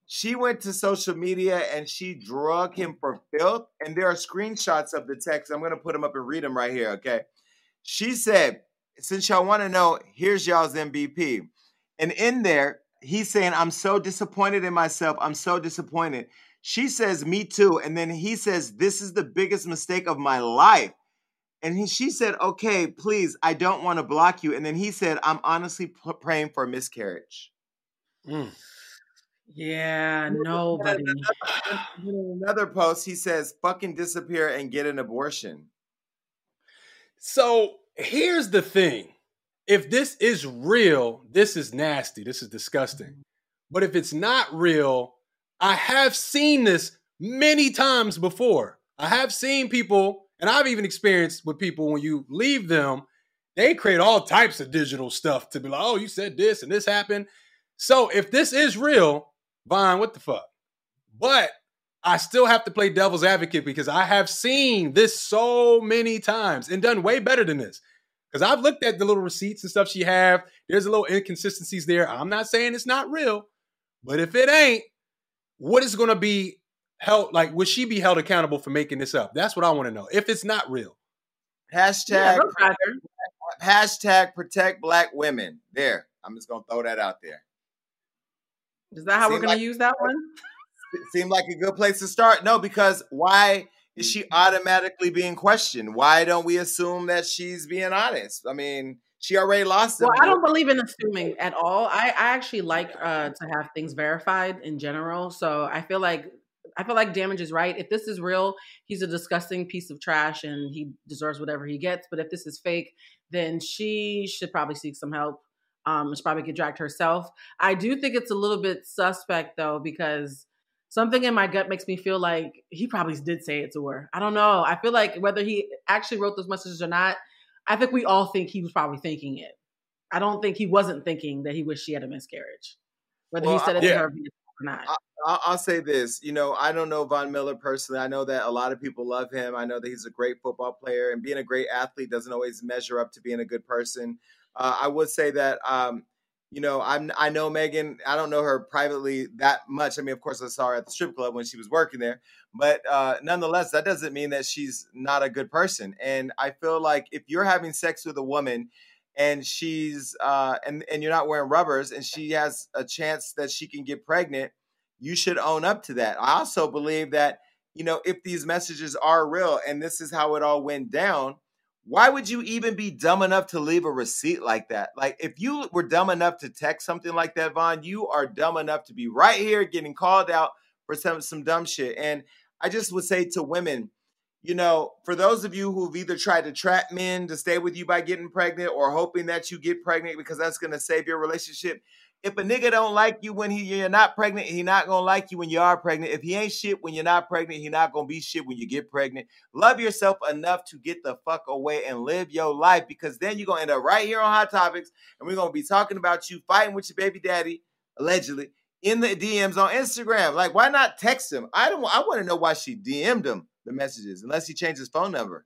She went to social media and she drug him for filth. And there are screenshots of the text. I'm going to put them up and read them right here. Okay. She said, since y'all want to know, here's y'all's MVP. And in there, he's saying, I'm so disappointed in myself. I'm so disappointed. She says, Me too. And then he says, This is the biggest mistake of my life. And he, she said, Okay, please, I don't want to block you. And then he said, I'm honestly p- praying for a miscarriage. Mm. Yeah, nobody. In another post, he says, Fucking disappear and get an abortion. So here's the thing. If this is real, this is nasty. This is disgusting. Mm-hmm. But if it's not real, I have seen this many times before. I have seen people, and I've even experienced with people when you leave them, they create all types of digital stuff to be like, oh, you said this and this happened. So if this is real, Von, what the fuck? But I still have to play devil's advocate because I have seen this so many times and done way better than this. Because I've looked at the little receipts and stuff she have. There's a little inconsistencies there. I'm not saying it's not real, but if it ain't, what is going to be held? Like, would she be held accountable for making this up? That's what I want to know. If it's not real, Hashtag Yeah, Rough hashtag protect black women. There. I'm just gonna throw that out there. Is that how we're Seem going like- to use that one? [laughs] It seemed like a good place to start. No, because why is she automatically being questioned? Why don't we assume that she's being honest? I mean, she already lost them. Well, I don't believe in assuming at all. I, I actually like uh, to have things verified in general. So I feel like I feel like Damage is right. If this is real, he's a disgusting piece of trash and he deserves whatever he gets. But if this is fake, then she should probably seek some help. Um, should probably get dragged herself. I do think it's a little bit suspect though because something in my gut makes me feel like he probably did say it to her. I don't know. I feel like whether he actually wrote those messages or not, I think we all think he was probably thinking it. I don't think he wasn't thinking that he wished she had a miscarriage, whether Well, he said it I- to Yeah. her or not. I- I'll, I'll say this. You know, I don't know Von Miller personally. I know that a lot of people love him. I know that he's a great football player, and being a great athlete doesn't always measure up to being a good person. Uh, I would say that, um, you know, I'm I know Megan. I don't know her privately that much. I mean, of course, I saw her at the strip club when she was working there, but uh, nonetheless, that doesn't mean that she's not a good person. And I feel like if you're having sex with a woman and she's uh, and and you're not wearing rubbers, and she has a chance that she can get pregnant you should own up to that. I also believe that, you know, if these messages are real and this is how it all went down, why would you even be dumb enough to leave a receipt like that? Like, if you were dumb enough to text something like that, Von, you are dumb enough to be right here getting called out for some, some dumb shit. And I just would say to women, you know, for those of you who've either tried to trap men to stay with you by getting pregnant or hoping that you get pregnant because that's going to save your relationship, if a nigga don't like you when he you're not pregnant, he not gonna like you when you are pregnant. If he ain't shit when you're not pregnant, he not gonna be shit when you get pregnant. Love yourself enough to get the fuck away and live your life because then you're gonna end up right here on Hot Topics and we're gonna be talking about you fighting with your baby daddy, allegedly, in the DMs on Instagram. Like, why not text him? I don't I want to know why she DM'd him the messages, unless he changed his phone number.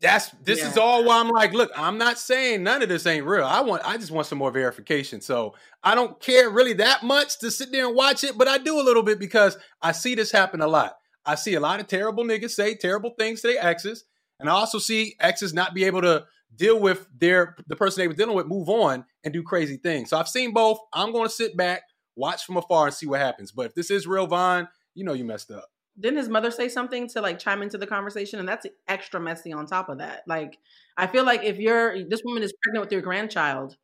That's this is all why I'm like, look, I'm not saying none of this ain't real. I want, I just want some more verification. So I don't care really that much to sit there and watch it, but I do a little bit because I see this happen a lot. I see a lot of terrible niggas say terrible things to their exes, and I also see exes not be able to deal with their the person they were dealing with, move on and do crazy things. So I've seen both. I'm going to sit back, watch from afar, and see what happens. But if this is real, Von, you know you messed up. Didn't his mother say something to like chime into the conversation? And that's extra messy on top of that. Like, I feel like if you're this woman is pregnant with your grandchild,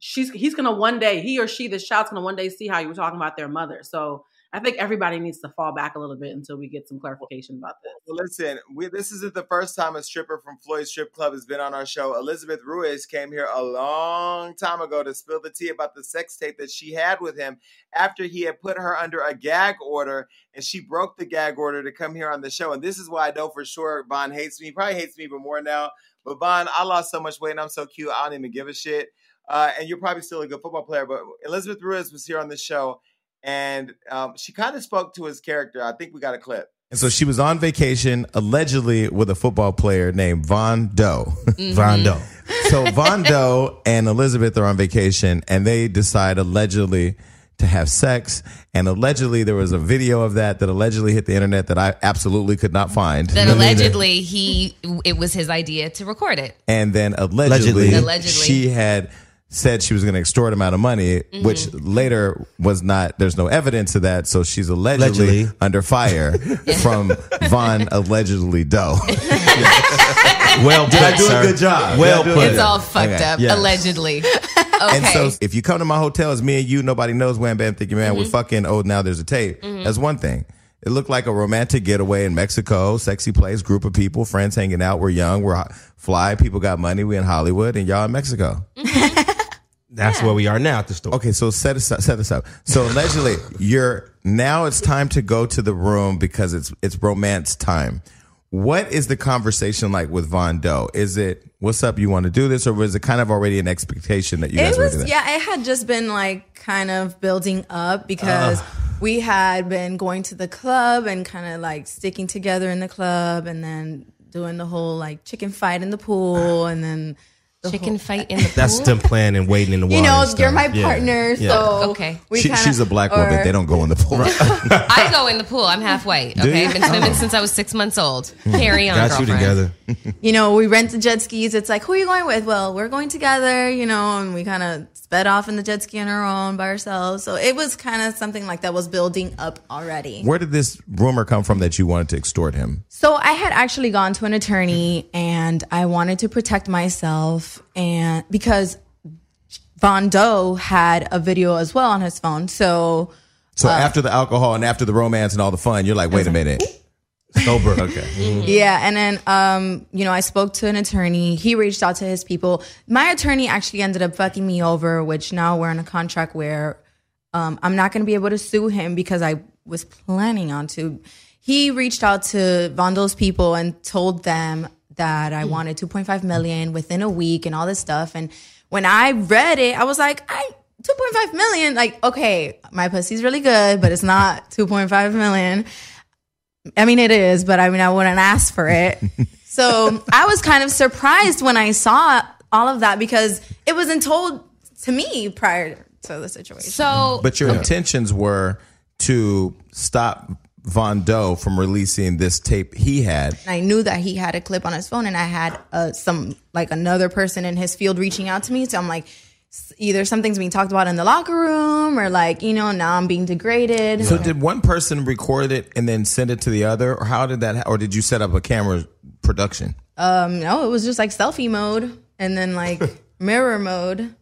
she's he's gonna one day, he or she, the child's gonna one day see how you were talking about their mother. So I think everybody needs to fall back a little bit until we get some clarification about this. Well, listen, we, this isn't the first time a stripper from Floyd Strip Club has been on our show. Elizabeth Ruiz came here a long time ago to spill the tea about the sex tape that she had with him after he had put her under a gag order and she broke the gag order to come here on the show. And this is why I know for sure Von hates me. He probably hates me even more now. But Von, I lost so much weight and I'm so cute. I don't even give a shit. Uh, and you're probably still a good football player. But Elizabeth Ruiz was here on the show and um, she kind of spoke to his character. I think we got a clip. And so she was on vacation, allegedly with a football player named Von Doe. Von Doe. so Von [laughs] Doe and Elizabeth are on vacation, and they decide allegedly to have sex. And allegedly, there was a video of that that allegedly hit the internet that I absolutely could not find. That [laughs] allegedly he it was his idea to record it. and then allegedly, Allegedly. Allegedly. she had said she was going to extort him out of money, Mm-hmm. which later was not. There's no evidence of that, so she's allegedly, Allegedly. under fire [laughs] from Von allegedly Doe. [laughs] Well put, Did I do sir. a good job? Well Did I do a put. It's all fucked Okay. up, Yeah. allegedly. [laughs] Okay. And so if you come to my hotel, it's me and you. Nobody knows Wham Bam Thinking Man. Mm-hmm. We're fucking. Oh, now there's a tape. That's one thing. It looked like a romantic getaway in Mexico, sexy place, group of people, friends hanging out. We're young, we're fly. People got money. We in Hollywood, and y'all in Mexico. That's where we are now at the store. Okay, so set this up, set this up. So allegedly, [laughs] you're now it's time to go to the room because it's it's romance time. What is the conversation like with Von Doe? Is it what's up? You want to do this, or was it kind of already an expectation that you guys it were doing? yeah it had just been like kind of building up because we had been going to the club and kind of like sticking together in the club and then doing the whole like chicken fight in the pool and then the Chicken whole- uh-huh. fight in the pool. That's them playing and waiting in the water. you know you're my Yeah. partner Yeah. so Okay. we She- kinda- she's a black woman. They don't go in the pool. [laughs] I go in the pool. I'm half white. Okay. I've been swimming oh. since I was six months old. Hmm. Carry on, Got you girlfriend. together. [laughs] you know, we rent the jet skis. It's like, who are you going with? Well, we're going together, you know, and we kind of sped off in the jet ski on our own by ourselves. So it was kind of something like that was building up already. Where did this rumor come from that you wanted to extort him? So I had actually gone to an attorney and I wanted to protect myself and because Von Doe had a video as well on his phone. So So Uh, after the alcohol and after the romance and all the fun, you're like, wait a minute. Sober. Okay. [laughs] Yeah, and then um, you know, I spoke to an attorney. He reached out to his people. My attorney actually ended up fucking me over, which now we're in a contract where um, I'm not going to be able to sue him because I was planning on to. He reached out to Von Doe's people and told them that I hmm. wanted 2.5 hmm. million within a week and all this stuff. And when I read it, I was like, I 2.5 million. Like, okay, my pussy's really good, but it's not 2.5 million. I mean, it is, but I mean, I wouldn't ask for it. [laughs] so I was kind of surprised when I saw all of that because it wasn't told to me prior to the situation. So, But your intentions were to stop Von Doe from releasing this tape he had. I knew that he had a clip on his phone, and I had uh, some like another person in his field reaching out to me. So I'm like, either something's being talked about in the locker room, or like you know now I'm being degraded. So did one person record it and then send it to the other, or how did that? ha- Or did you set up a camera production? um, no, it was just like selfie mode, and then like [laughs] mirror mode.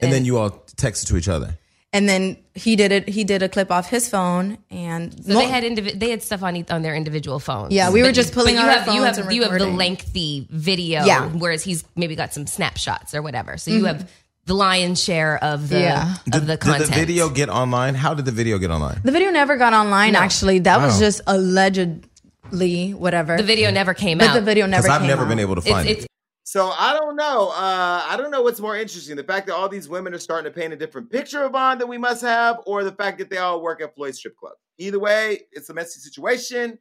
And then you all texted to each other. And then he did it. He did a clip off his phone, and so they had indivi- they had stuff on each- on their individual phones. Yeah, we were just pulling but out you our have you have and you have the lengthy video. Yeah. Whereas he's maybe got some snapshots or whatever. So you Mhm. have the lion's share of the Yeah. of the content. Did the video get online? How did the video get online? The video never got online. No. Actually, that was just allegedly whatever. The video never came but out. the video never. Because I've never out. been able to find it. So I don't know. Uh, I don't know what's more interesting: the fact that all these women are starting to paint a different picture of Von that we must have, or the fact that they all work at Floyd Strip Club. Either way, it's a messy situation,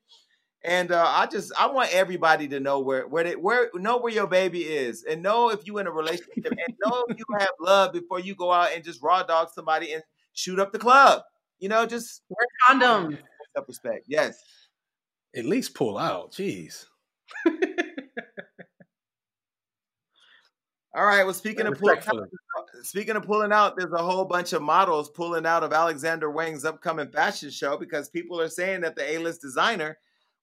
and uh, I just I want everybody to know where where they where know where your baby is, and know if you in a relationship, and know if you have love before you go out and just raw dog somebody and shoot up the club. You know, just wear condoms. Self respect. Yes. At least pull out. Jeez. [laughs] All right. Well, speaking of pulling out, speaking of pulling out, there's a whole bunch of models pulling out of Alexander Wang's upcoming fashion show because people are saying that the A-list designer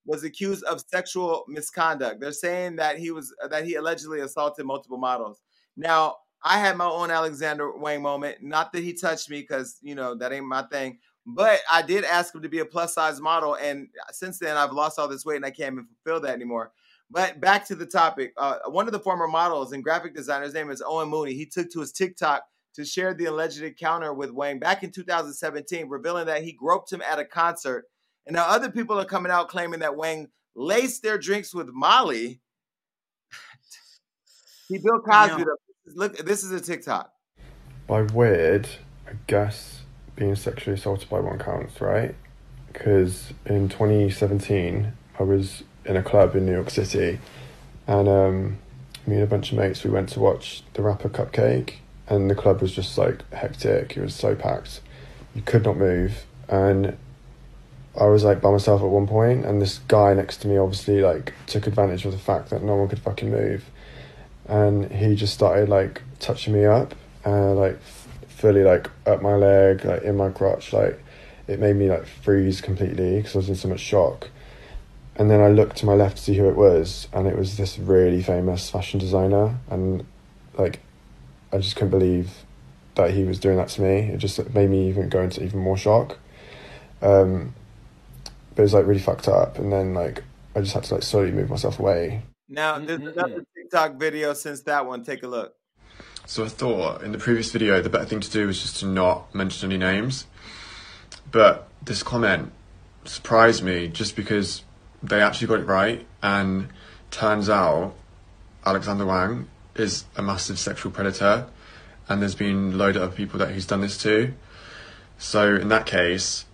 was accused of sexual misconduct. They're saying that he was that he allegedly assaulted multiple models. Now, I had my own Alexander Wang moment. Not that he touched me, because you know that ain't my thing. But I did ask him to be a plus size model, and since then I've lost all this weight and I can't even fulfill that anymore. But back to the topic. Uh, one of the former models and graphic designers, name is Owen Mooney. He took to his TikTok to share the alleged encounter with Wang back in 2017, revealing that he groped him at a concert. And now other people are coming out claiming that Wang laced their drinks with Molly. He Bill Cosby. Look, this is a TikTok. By weird, I guess being sexually assaulted by one counts, right? Because in 2017, I was in a club in New York City, and um, me and a bunch of mates we went to watch the rapper Cupcakke, and the club was just like hectic. It was so packed, you could not move, and I was like by myself at one point, and this guy next to me obviously like took advantage of the fact that no one could fucking move, and he just started like touching me up, and like f- fully like up my leg, like in my crotch, like it made me like freeze completely because I was in so much shock. And then I looked to my left to see who it was, and it was this really famous fashion designer, and like I just couldn't believe that he was doing that to me. It just made me even go into even more shock. Um, but it was like really fucked up, and then like I just had to like slowly move myself away. Now, there's another TikTok video since that one. Take a look. So I thought in the previous video, the better thing to do was just to not mention any names. But this comment surprised me just because they actually got it right, and turns out Alexander Wang is a massive sexual predator, and there's been loads of other people that he's done this to. So in that case,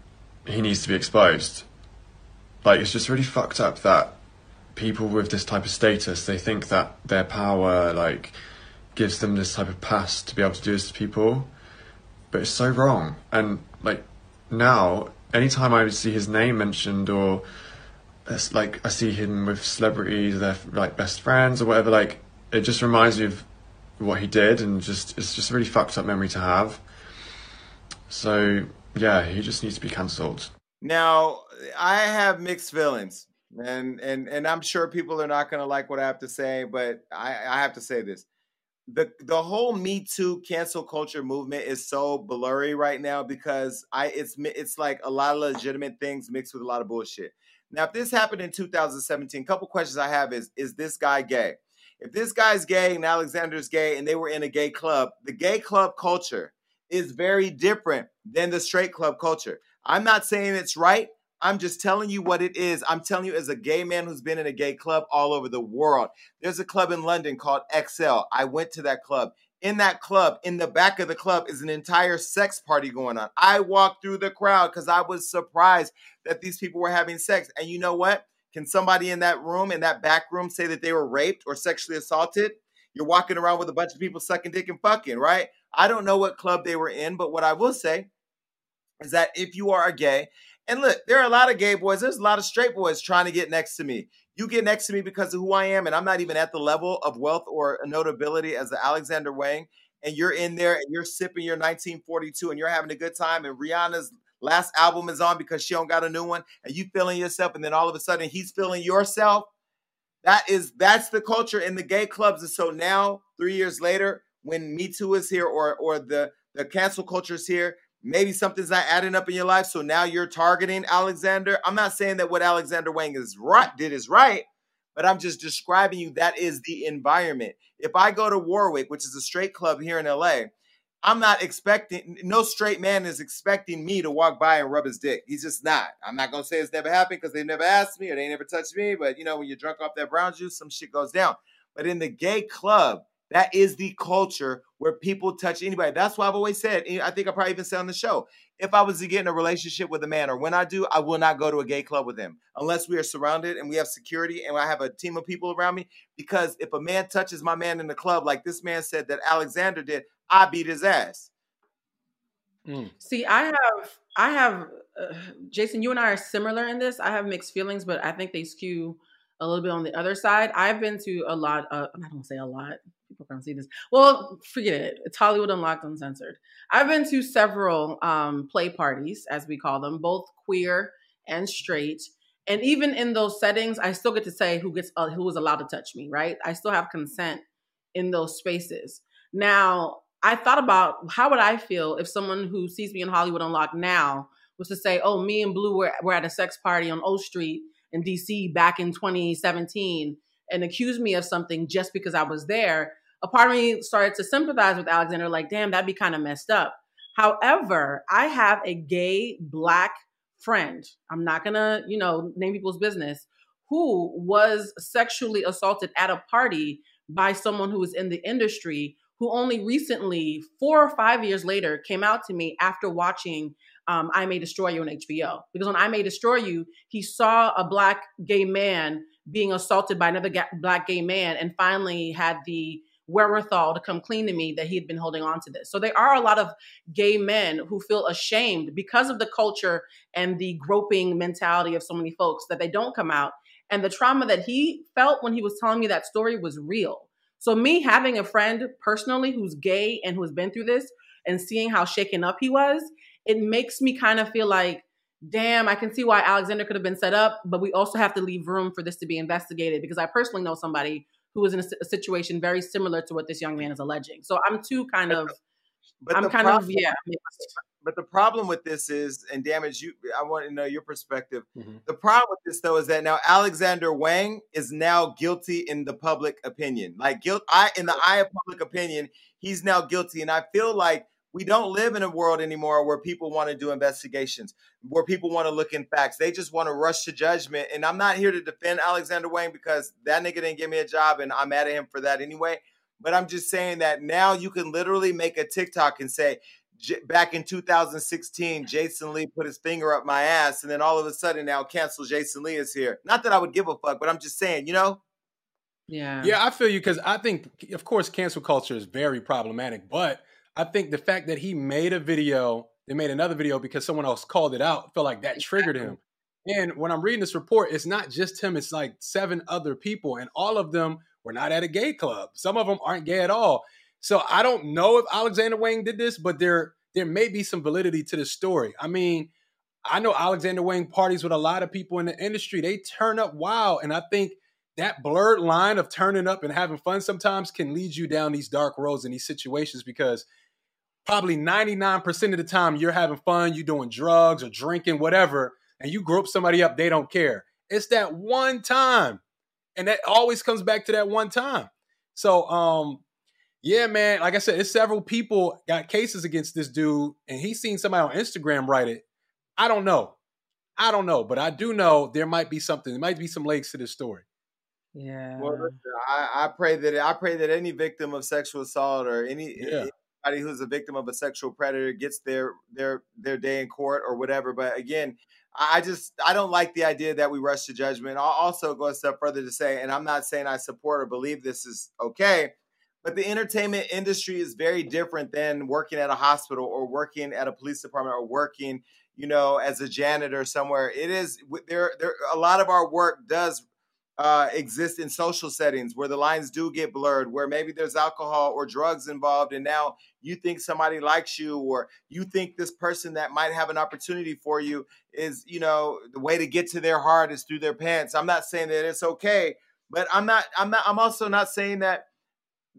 he needs to be exposed. Like it's just really fucked up that people with this type of status they think that their power like gives them this type of pass to be able to do this to people, but it's so wrong. And like now, anytime I see his name mentioned or like I see him with celebrities, they're like best friends or whatever, like it just reminds me of what he did, and just it's just a really fucked up memory to have. So yeah, he just needs to be cancelled. Now, I have mixed feelings, and and and I'm sure people are not going to like what I have to say, but I, I have to say this: the the whole Me Too cancel culture movement is so blurry right now because I it's it's like a lot of legitimate things mixed with a lot of bullshit. Now, if this happened in 2017, a couple questions I have is: Is this guy gay? If this guy's gay and Alexander's gay and they were in a gay club, the gay club culture is very different than the straight club culture. I'm not saying it's right. I'm just telling you what it is. I'm telling you, as a gay man who's been in a gay club all over the world, there's a club in London called XL. I went to that club. In that club, in the back of the club, is an entire sex party going on. I walked through the crowd because I was surprised that these people were having sex. And you know what? Can somebody in that room, in that back room, say that they were raped or sexually assaulted? You're walking around with a bunch of people sucking dick and fucking, right? I don't know what club they were in, but what I will say is that if you are a gay, and look, there are a lot of gay boys, there's a lot of straight boys trying to get next to me. You get next to me because of who I am, and I'm not even at the level of wealth or notability as the Alexander Wang. And you're in there and you're sipping your 1942 and you're having a good time, and Rihanna's last album is on because she don't got a new one, and you feeling yourself, and then all of a sudden he's feeling yourself. That is that's the culture in the gay clubs. And so now, three years later, when Me Too is here or or the the cancel culture is here, maybe something's not adding up in your life. So now you're targeting Alexander. I'm not saying that what Alexander Wang is right did is right, but I'm just describing you that is the environment. If I go to Warwick, which is a straight club here in LA, I'm not expecting no straight man is expecting me to walk by and rub his dick. He's just not. I'm not gonna say it's never happened because they never asked me or they never touched me. But you know, when you're drunk off that brown juice, some shit goes down. But in the gay club, that is the culture where people touch anybody. That's why I've always said, I think I probably even said on the show, if I was to get in a relationship with a man, or when I do, I will not go to a gay club with him unless we are surrounded and we have security and I have a team of people around me. Because if a man touches my man in the club, like this man said that Alexander did, I beat his ass. See, I have, I have, uh, Jason, you and I are similar in this. I have mixed feelings, but I think they skew a little bit on the other side. I've been to a lot of, I'm not gonna say a lot. People can't see this. Well, forget it. It's Hollywood Unlocked Uncensored. I've been to several um, play parties, as we call them, both queer and straight. And even in those settings, I still get to say who gets uh, who is allowed to touch me, right? I still have consent in those spaces. Now, I thought about how would I feel if someone who sees me in Hollywood Unlocked now was to say, "Oh, me and Blue were, were at a sex party on O Street in DC back in 2017," and accuse me of something just because I was there. A part of me started to sympathize with Alexander, like, "Damn, that'd be kind of messed up." However, I have a gay black friend. I'm not gonna, you know, name people's business who was sexually assaulted at a party by someone who was in the industry who only recently, four or five years later, came out to me after watching um, I May Destroy You on HBO. Because on I May Destroy You, he saw a black gay man being assaulted by another ga- black gay man and finally had the wherewithal to come clean to me that he had been holding on to this. So there are a lot of gay men who feel ashamed because of the culture and the groping mentality of so many folks that they don't come out. And the trauma that he felt when he was telling me that story was real. So me having a friend personally who's gay and who's been through this and seeing how shaken up he was, it makes me kind of feel like, damn, I can see why Alexander could have been set up, but we also have to leave room for this to be investigated because I personally know somebody who was in a, a situation very similar to what this young man is alleging. So I'm too kind of, But I'm the kind of yeah. But the problem with this is, and damage you, I want to know your perspective. Mm-hmm. The problem with this though is that now Alexander Wang is now guilty in the public opinion. Like guilt, I in the eye of public opinion, he's now guilty, and I feel like we don't live in a world anymore where people want to do investigations, where people want to look in facts. They just want to rush to judgment. And I'm not here to defend Alexander Wang because that nigga didn't give me a job, and I'm mad at him for that anyway. But I'm just saying that now you can literally make a TikTok and say, J- back in 2016, Jason Lee put his finger up my ass, and then all of a sudden now cancel Jason Lee is here. Not that I would give a fuck, but I'm just saying, you know, Yeah. Yeah, I feel you because I think, of course, cancel culture is very problematic. But I think the fact that he made a video, they made another video because someone else called it out, felt like that triggered him. And when I'm reading this report, it's not just him; it's like seven other people, and all of them were not at a gay club. Some of them aren't gay at all. So I don't know if Alexander Wang did this, but there there may be some validity to the story. I mean, I know Alexander Wang parties with a lot of people in the industry. They turn up wild, and I think that blurred line of turning up and having fun sometimes can lead you down these dark roads in these situations because probably 99% of the time you're having fun, you're doing drugs or drinking, whatever, and you group somebody up, they don't care. It's that one time. And that always comes back to that one time. So um yeah, man, like I said, it's several people got cases against this dude, and he's seen somebody on Instagram write it. I don't know. I don't know, but I do know there might be something. There might be some legs to this story. Yeah. well, listen, I, I pray that I pray that any victim of sexual assault or any Yeah. Anybody who's a victim of a sexual predator gets their their their day in court or whatever. But again, I just I don't like the idea that we rush to judgment. I'll also go a step further to say, and I'm not saying I support or believe this is okay, but the entertainment industry is very different than working at a hospital or working at a police department or working, you know, as a janitor somewhere. It is there. There a lot of our work does uh, exist in social settings where the lines do get blurred, where maybe there's alcohol or drugs involved, and now you think somebody likes you, or you think this person that might have an opportunity for you is, you know, the way to get to their heart is through their pants. I'm not saying that it's okay, but I'm not. I'm not. I'm also not saying that.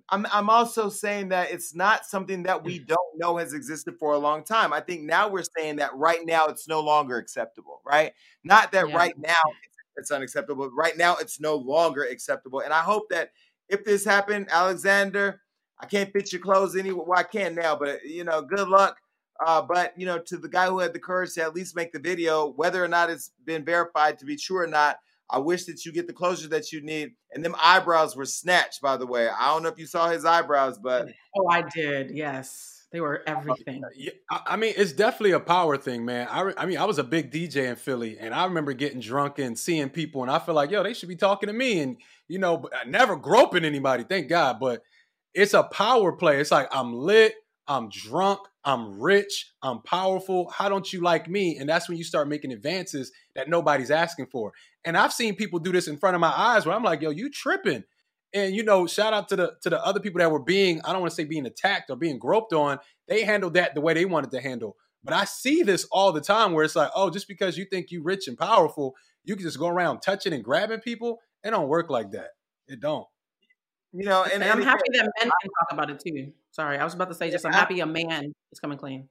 I'm, I'm also saying that it's not something that we mm. don't know has existed for a long time. I think now we're saying that right now it's no longer acceptable, right? Not that Yeah. right now it's, it's unacceptable. but Right now it's no longer acceptable. And I hope that if this happened, Alexander, I can't fit your clothes anywhere. Well, I can now, but you know, good luck. Uh, but you know, to the guy who had the courage to at least make the video, whether or not it's been verified to be true or not, I wish that you get the closure that you need. And them eyebrows were snatched, by the way. I don't know if you saw his eyebrows, but Oh, I did. Yes. They were everything. Yeah, I I mean, it's definitely a power thing, man. I, re- I mean, I was a big DJ in Philly, and I remember getting drunk and seeing people, and I feel like, yo, they should be talking to me, and you know, but I never groping anybody, thank God. But it's a power play. It's like I'm lit, I'm drunk, I'm rich, I'm powerful. How don't you like me? And that's when you start making advances that nobody's asking for. And I've seen people do this in front of my eyes, where I'm like, yo, you tripping. And you know, shout out to the to the other people that were being, I don't want to say being attacked or being groped on. They handled that the way they wanted to handle. But I see this all the time where it's like, oh, just because you think you rich and powerful, you can just go around touching and grabbing people. It don't work like that. It don't. You know, And, and, I'm and happy that men can talk about it too. Sorry, I was about to say just I'm happy a man is coming clean.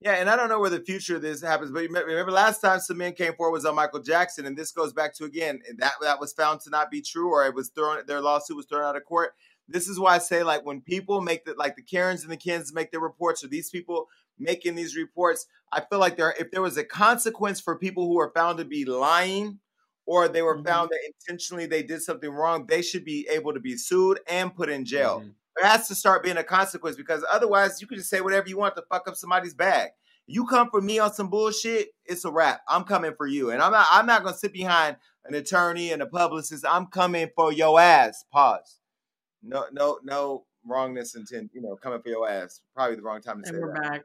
Yeah, and I don't know where the future of this happens, but remember, remember last time some men came forward was on Michael Jackson, and this goes back to again that that was found to not be true, or it was thrown their lawsuit was thrown out of court. This is why I say like when people make the like the Karens and the Kens make their reports, or these people making these reports, I feel like there if there was a consequence for people who are found to be lying, or they were found mm-hmm. that intentionally they did something wrong, they should be able to be sued and put in jail. Mm-hmm. There has to start being a consequence because otherwise you can just say whatever you want to fuck up somebody's bag. You come for me on some bullshit, it's a wrap. I'm coming for you. And I'm not I'm not gonna sit behind an attorney and a publicist. I'm coming for your ass. Pause. No, no, no wrongness intent, you know, coming for your ass. Probably the wrong time to And say we're that. back.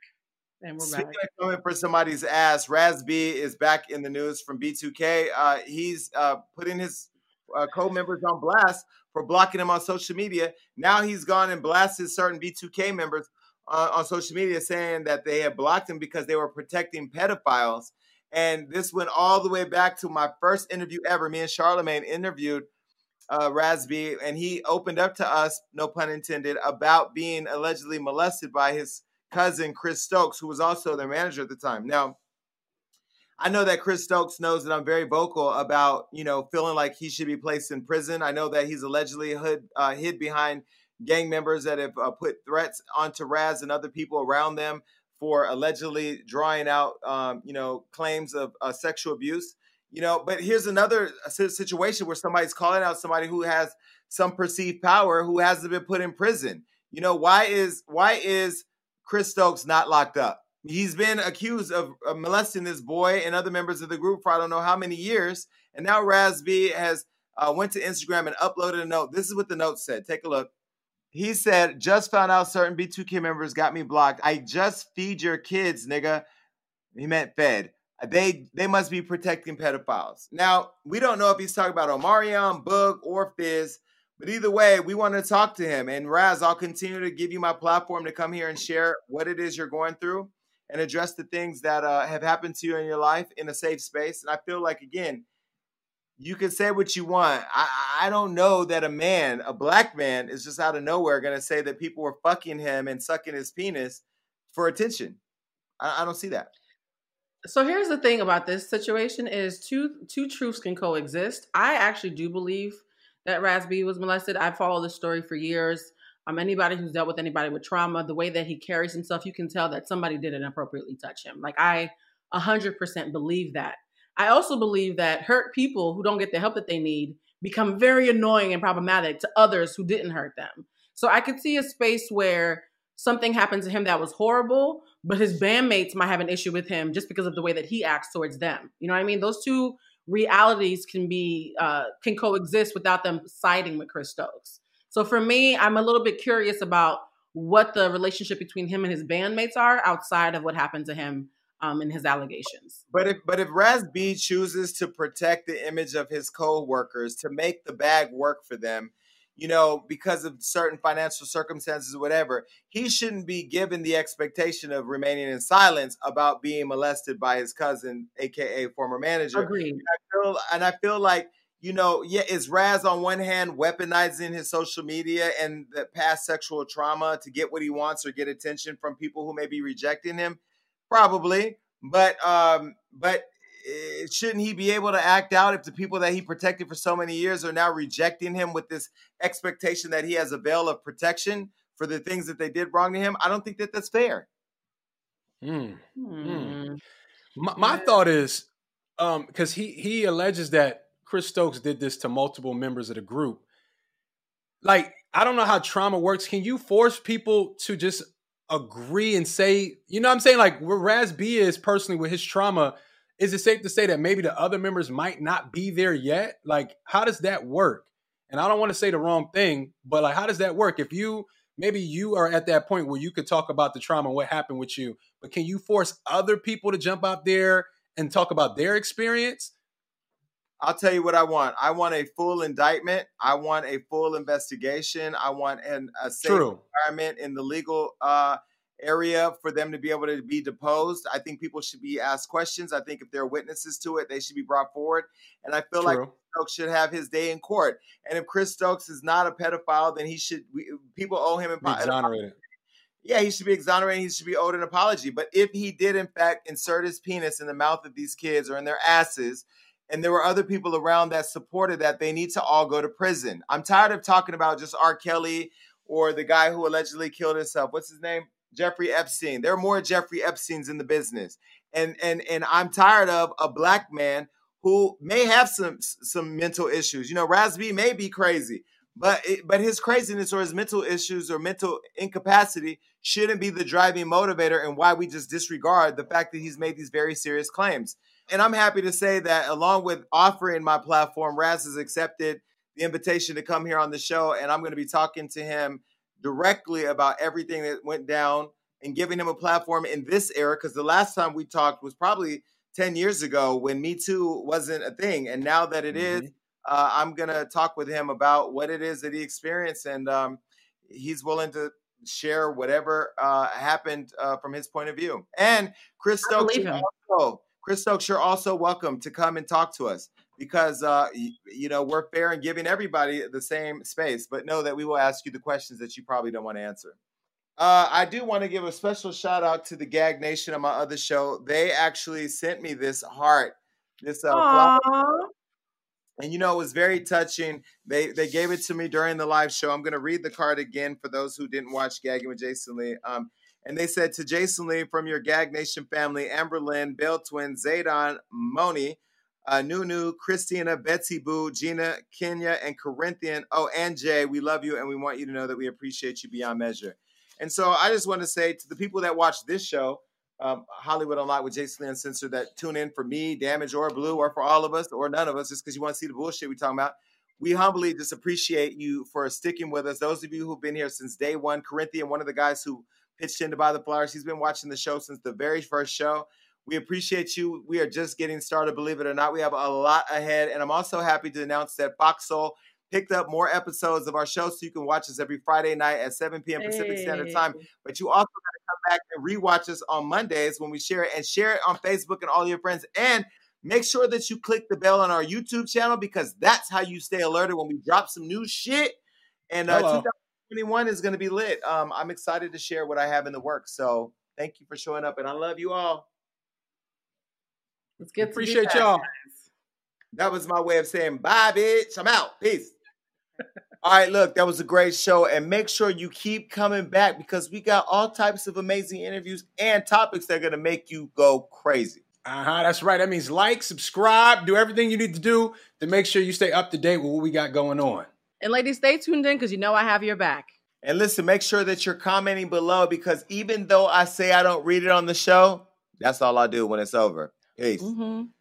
And we're Speaking back. of coming for somebody's ass, Raz B is back in the news from B2K. Uh, he's uh, putting his uh, co-members on blast for blocking him on social media. Now he's gone and blasted certain B2K members uh, on social media, saying that they had blocked him because they were protecting pedophiles. And this went all the way back to my first interview ever. Me and Charlemagne interviewed uh, Raz B, and he opened up to us, no pun intended, about being allegedly molested by his cousin Chris Stokes, who was also their manager at the time. Now, I know that Chris Stokes knows that I'm very vocal about, you know, feeling like he should be placed in prison. I know that he's allegedly hid, uh, hid behind gang members that have uh, put threats onto Raz and other people around them for allegedly drawing out, um, you know, claims of uh, sexual abuse. You know, but here's another situation where somebody's calling out somebody who has some perceived power who hasn't been put in prison. You know, why is why is Chris Stokes not locked up? He's been accused of, molesting this boy and other members of the group for I don't know how many years, and now Raz B has uh, went to Instagram and uploaded a note. This is what the note said. Take a look. He said, "Just found out certain B2K members got me blocked. I just feed your kids, nigga." He meant fed. They they must be protecting pedophiles. Now we don't know if he's talking about Omarion, Boog, or Fizz, but either way, we want to talk to him. And Raz, I'll continue to give you my platform to come here and share what it is you're going through and address the things that uh, have happened to you in your life in a safe space. And I feel like again, you can say what you want. I, I don't know that a man, a black man, is just out of nowhere going to say that people were fucking him and sucking his penis for attention. I, I don't see that. So here's the thing about this situation is two two truths can coexist. I actually do believe that Raz B was molested. I followed this story for years. Um, anybody who's dealt with anybody with trauma, the way that he carries himself, you can tell that somebody did inappropriately touch him. Like I 100% believe that. I also believe that hurt people who don't get the help that they need become very annoying and problematic to others who didn't hurt them. So I could see a space where something happened to him that was horrible, but his bandmates might have an issue with him just because of the way that he acts towards them. You know what I mean? Those two realities can be uh, can coexist without them siding with Chris Stokes. So for me, I'm a little bit curious about what the relationship between him and his bandmates are outside of what happened to him um, in his allegations. But if but if Raz B chooses to protect the image of his co-workers to make the bag work for them, you know, because of certain financial circumstances or whatever, he shouldn't be given the expectation of remaining in silence about being molested by his cousin, aka former manager. Agreed. And I feel, and I feel like you know, yeah, is Raz on one hand weaponizing his social media and the past sexual trauma to get what he wants or get attention from people who may be rejecting him? Probably, but um, but shouldn't he be able to act out if the people that he protected for so many years are now rejecting him with this expectation that he has a veil of protection for the things that they did wrong to him? I don't think that that's fair. Mm. Hmm. My, my thought is, um, because he he alleges that Chris Stokes did this to multiple members of the group. Like, I don't know how trauma works. Can you force people to just agree and say, you know what I'm saying? Like where Raz B is personally with his trauma, is it safe to say that maybe the other members might not be there yet? Like, how does that work? And I don't want to say the wrong thing, but like, how does that work? If you maybe you are at that point where you could talk about the trauma and what happened with you, but can you force other people to jump out there and talk about their experience? I'll tell you what I want. I want a full indictment. I want a full investigation. I want an, a safe True. environment in the legal uh, area for them to be able to be deposed. I think people should be asked questions. I think if there are witnesses to it, they should be brought forward. And I feel like True. Stokes should have his day in court. And if Chris Stokes is not a pedophile, then he should. We, people owe him. Be exonerated. yeah, he should be exonerated. He should be owed an apology. But if he did, in fact, insert his penis in the mouth of these kids or in their asses, and there were other people around that supported that, they need to all go to prison. I'm tired of talking about just R. Kelly or the guy who allegedly killed himself. What's his name? Jeffrey Epstein. There are more Jeffrey Epsteins in the business, and and and I'm tired of a black man who may have some some mental issues. You know, Raz B may be crazy, but it, but his craziness or his mental issues or mental incapacity shouldn't be the driving motivator and why we just disregard the fact that he's made these very serious claims. And I'm happy to say that along with offering my platform, Raz has accepted the invitation to come here on the show, and I'm going to be talking to him directly about everything that went down and giving him a platform in this era. Because the last time we talked was probably 10 years ago when Me Too wasn't a thing. And now that it is, uh, I'm going to talk with him about what it is that he experienced. And um, he's willing to share whatever uh, happened uh, from his point of view. And Chris Stokes, also, Chris Stokes, you're also welcome to come and talk to us because uh, you know we're fair and giving everybody the same space. But know that we will ask you the questions that you probably don't want to answer. Uh, I do want to give a special shout out to the Gag Nation on my other show. They actually sent me this heart, this uh, flower and you know it was very touching. They they gave it to me during the live show. I'm going to read the card again for those who didn't watch Gagging with Jason Lee. Um, and they said to Jason Lee from your Gag Nation family, Amber Lynn, Bell Twin, Zaydon, Moni, uh, Nunu, Christina, Betsy Boo, Gina, Kenya, and Corinthian. Oh, and Jay, we love you and we want you to know that we appreciate you beyond measure. And so I just want to say to the people that watch this show, um, Hollywood Unlocked with Jason Lee Uncensored, that tune in for me, Damage, or Blue, or for all of us, or none of us, just because you want to see the bullshit we're talking about. We humbly just appreciate you for sticking with us. Those of you who've been here since day one, Corinthian, one of the guys who pitched in to buy the flowers, he's been watching the show since the very first show. We appreciate you. We are just getting started, believe it or not. We have a lot ahead. And I'm also happy to announce that Fox Soul picked up more episodes of our show so you can watch us every Friday night at 7 p.m. Pacific Standard Time. But you also got to come back and rewatch us on Mondays when we share it and share it on Facebook and all your friends. And make sure that you click the bell on our YouTube channel because that's how you stay alerted when we drop some new shit. And uh, Hello. 2021 is going to be lit. Um, I'm excited to share what I have in the works. So thank you for showing up, and I love you all. It's good. Appreciate y'all. That was my way of saying bye, bitch. I'm out. Peace. all right, look, that was a great show. And make sure you keep coming back because we got all types of amazing interviews and topics that are going to make you go crazy. Uh huh. That's right. That means like, subscribe, do everything you need to do to make sure you stay up to date with what we got going on. And ladies, stay tuned in because you know I have your back. And listen, make sure that you're commenting below because even though I say I don't read it on the show, that's all I do when it's over. Mm-hmm.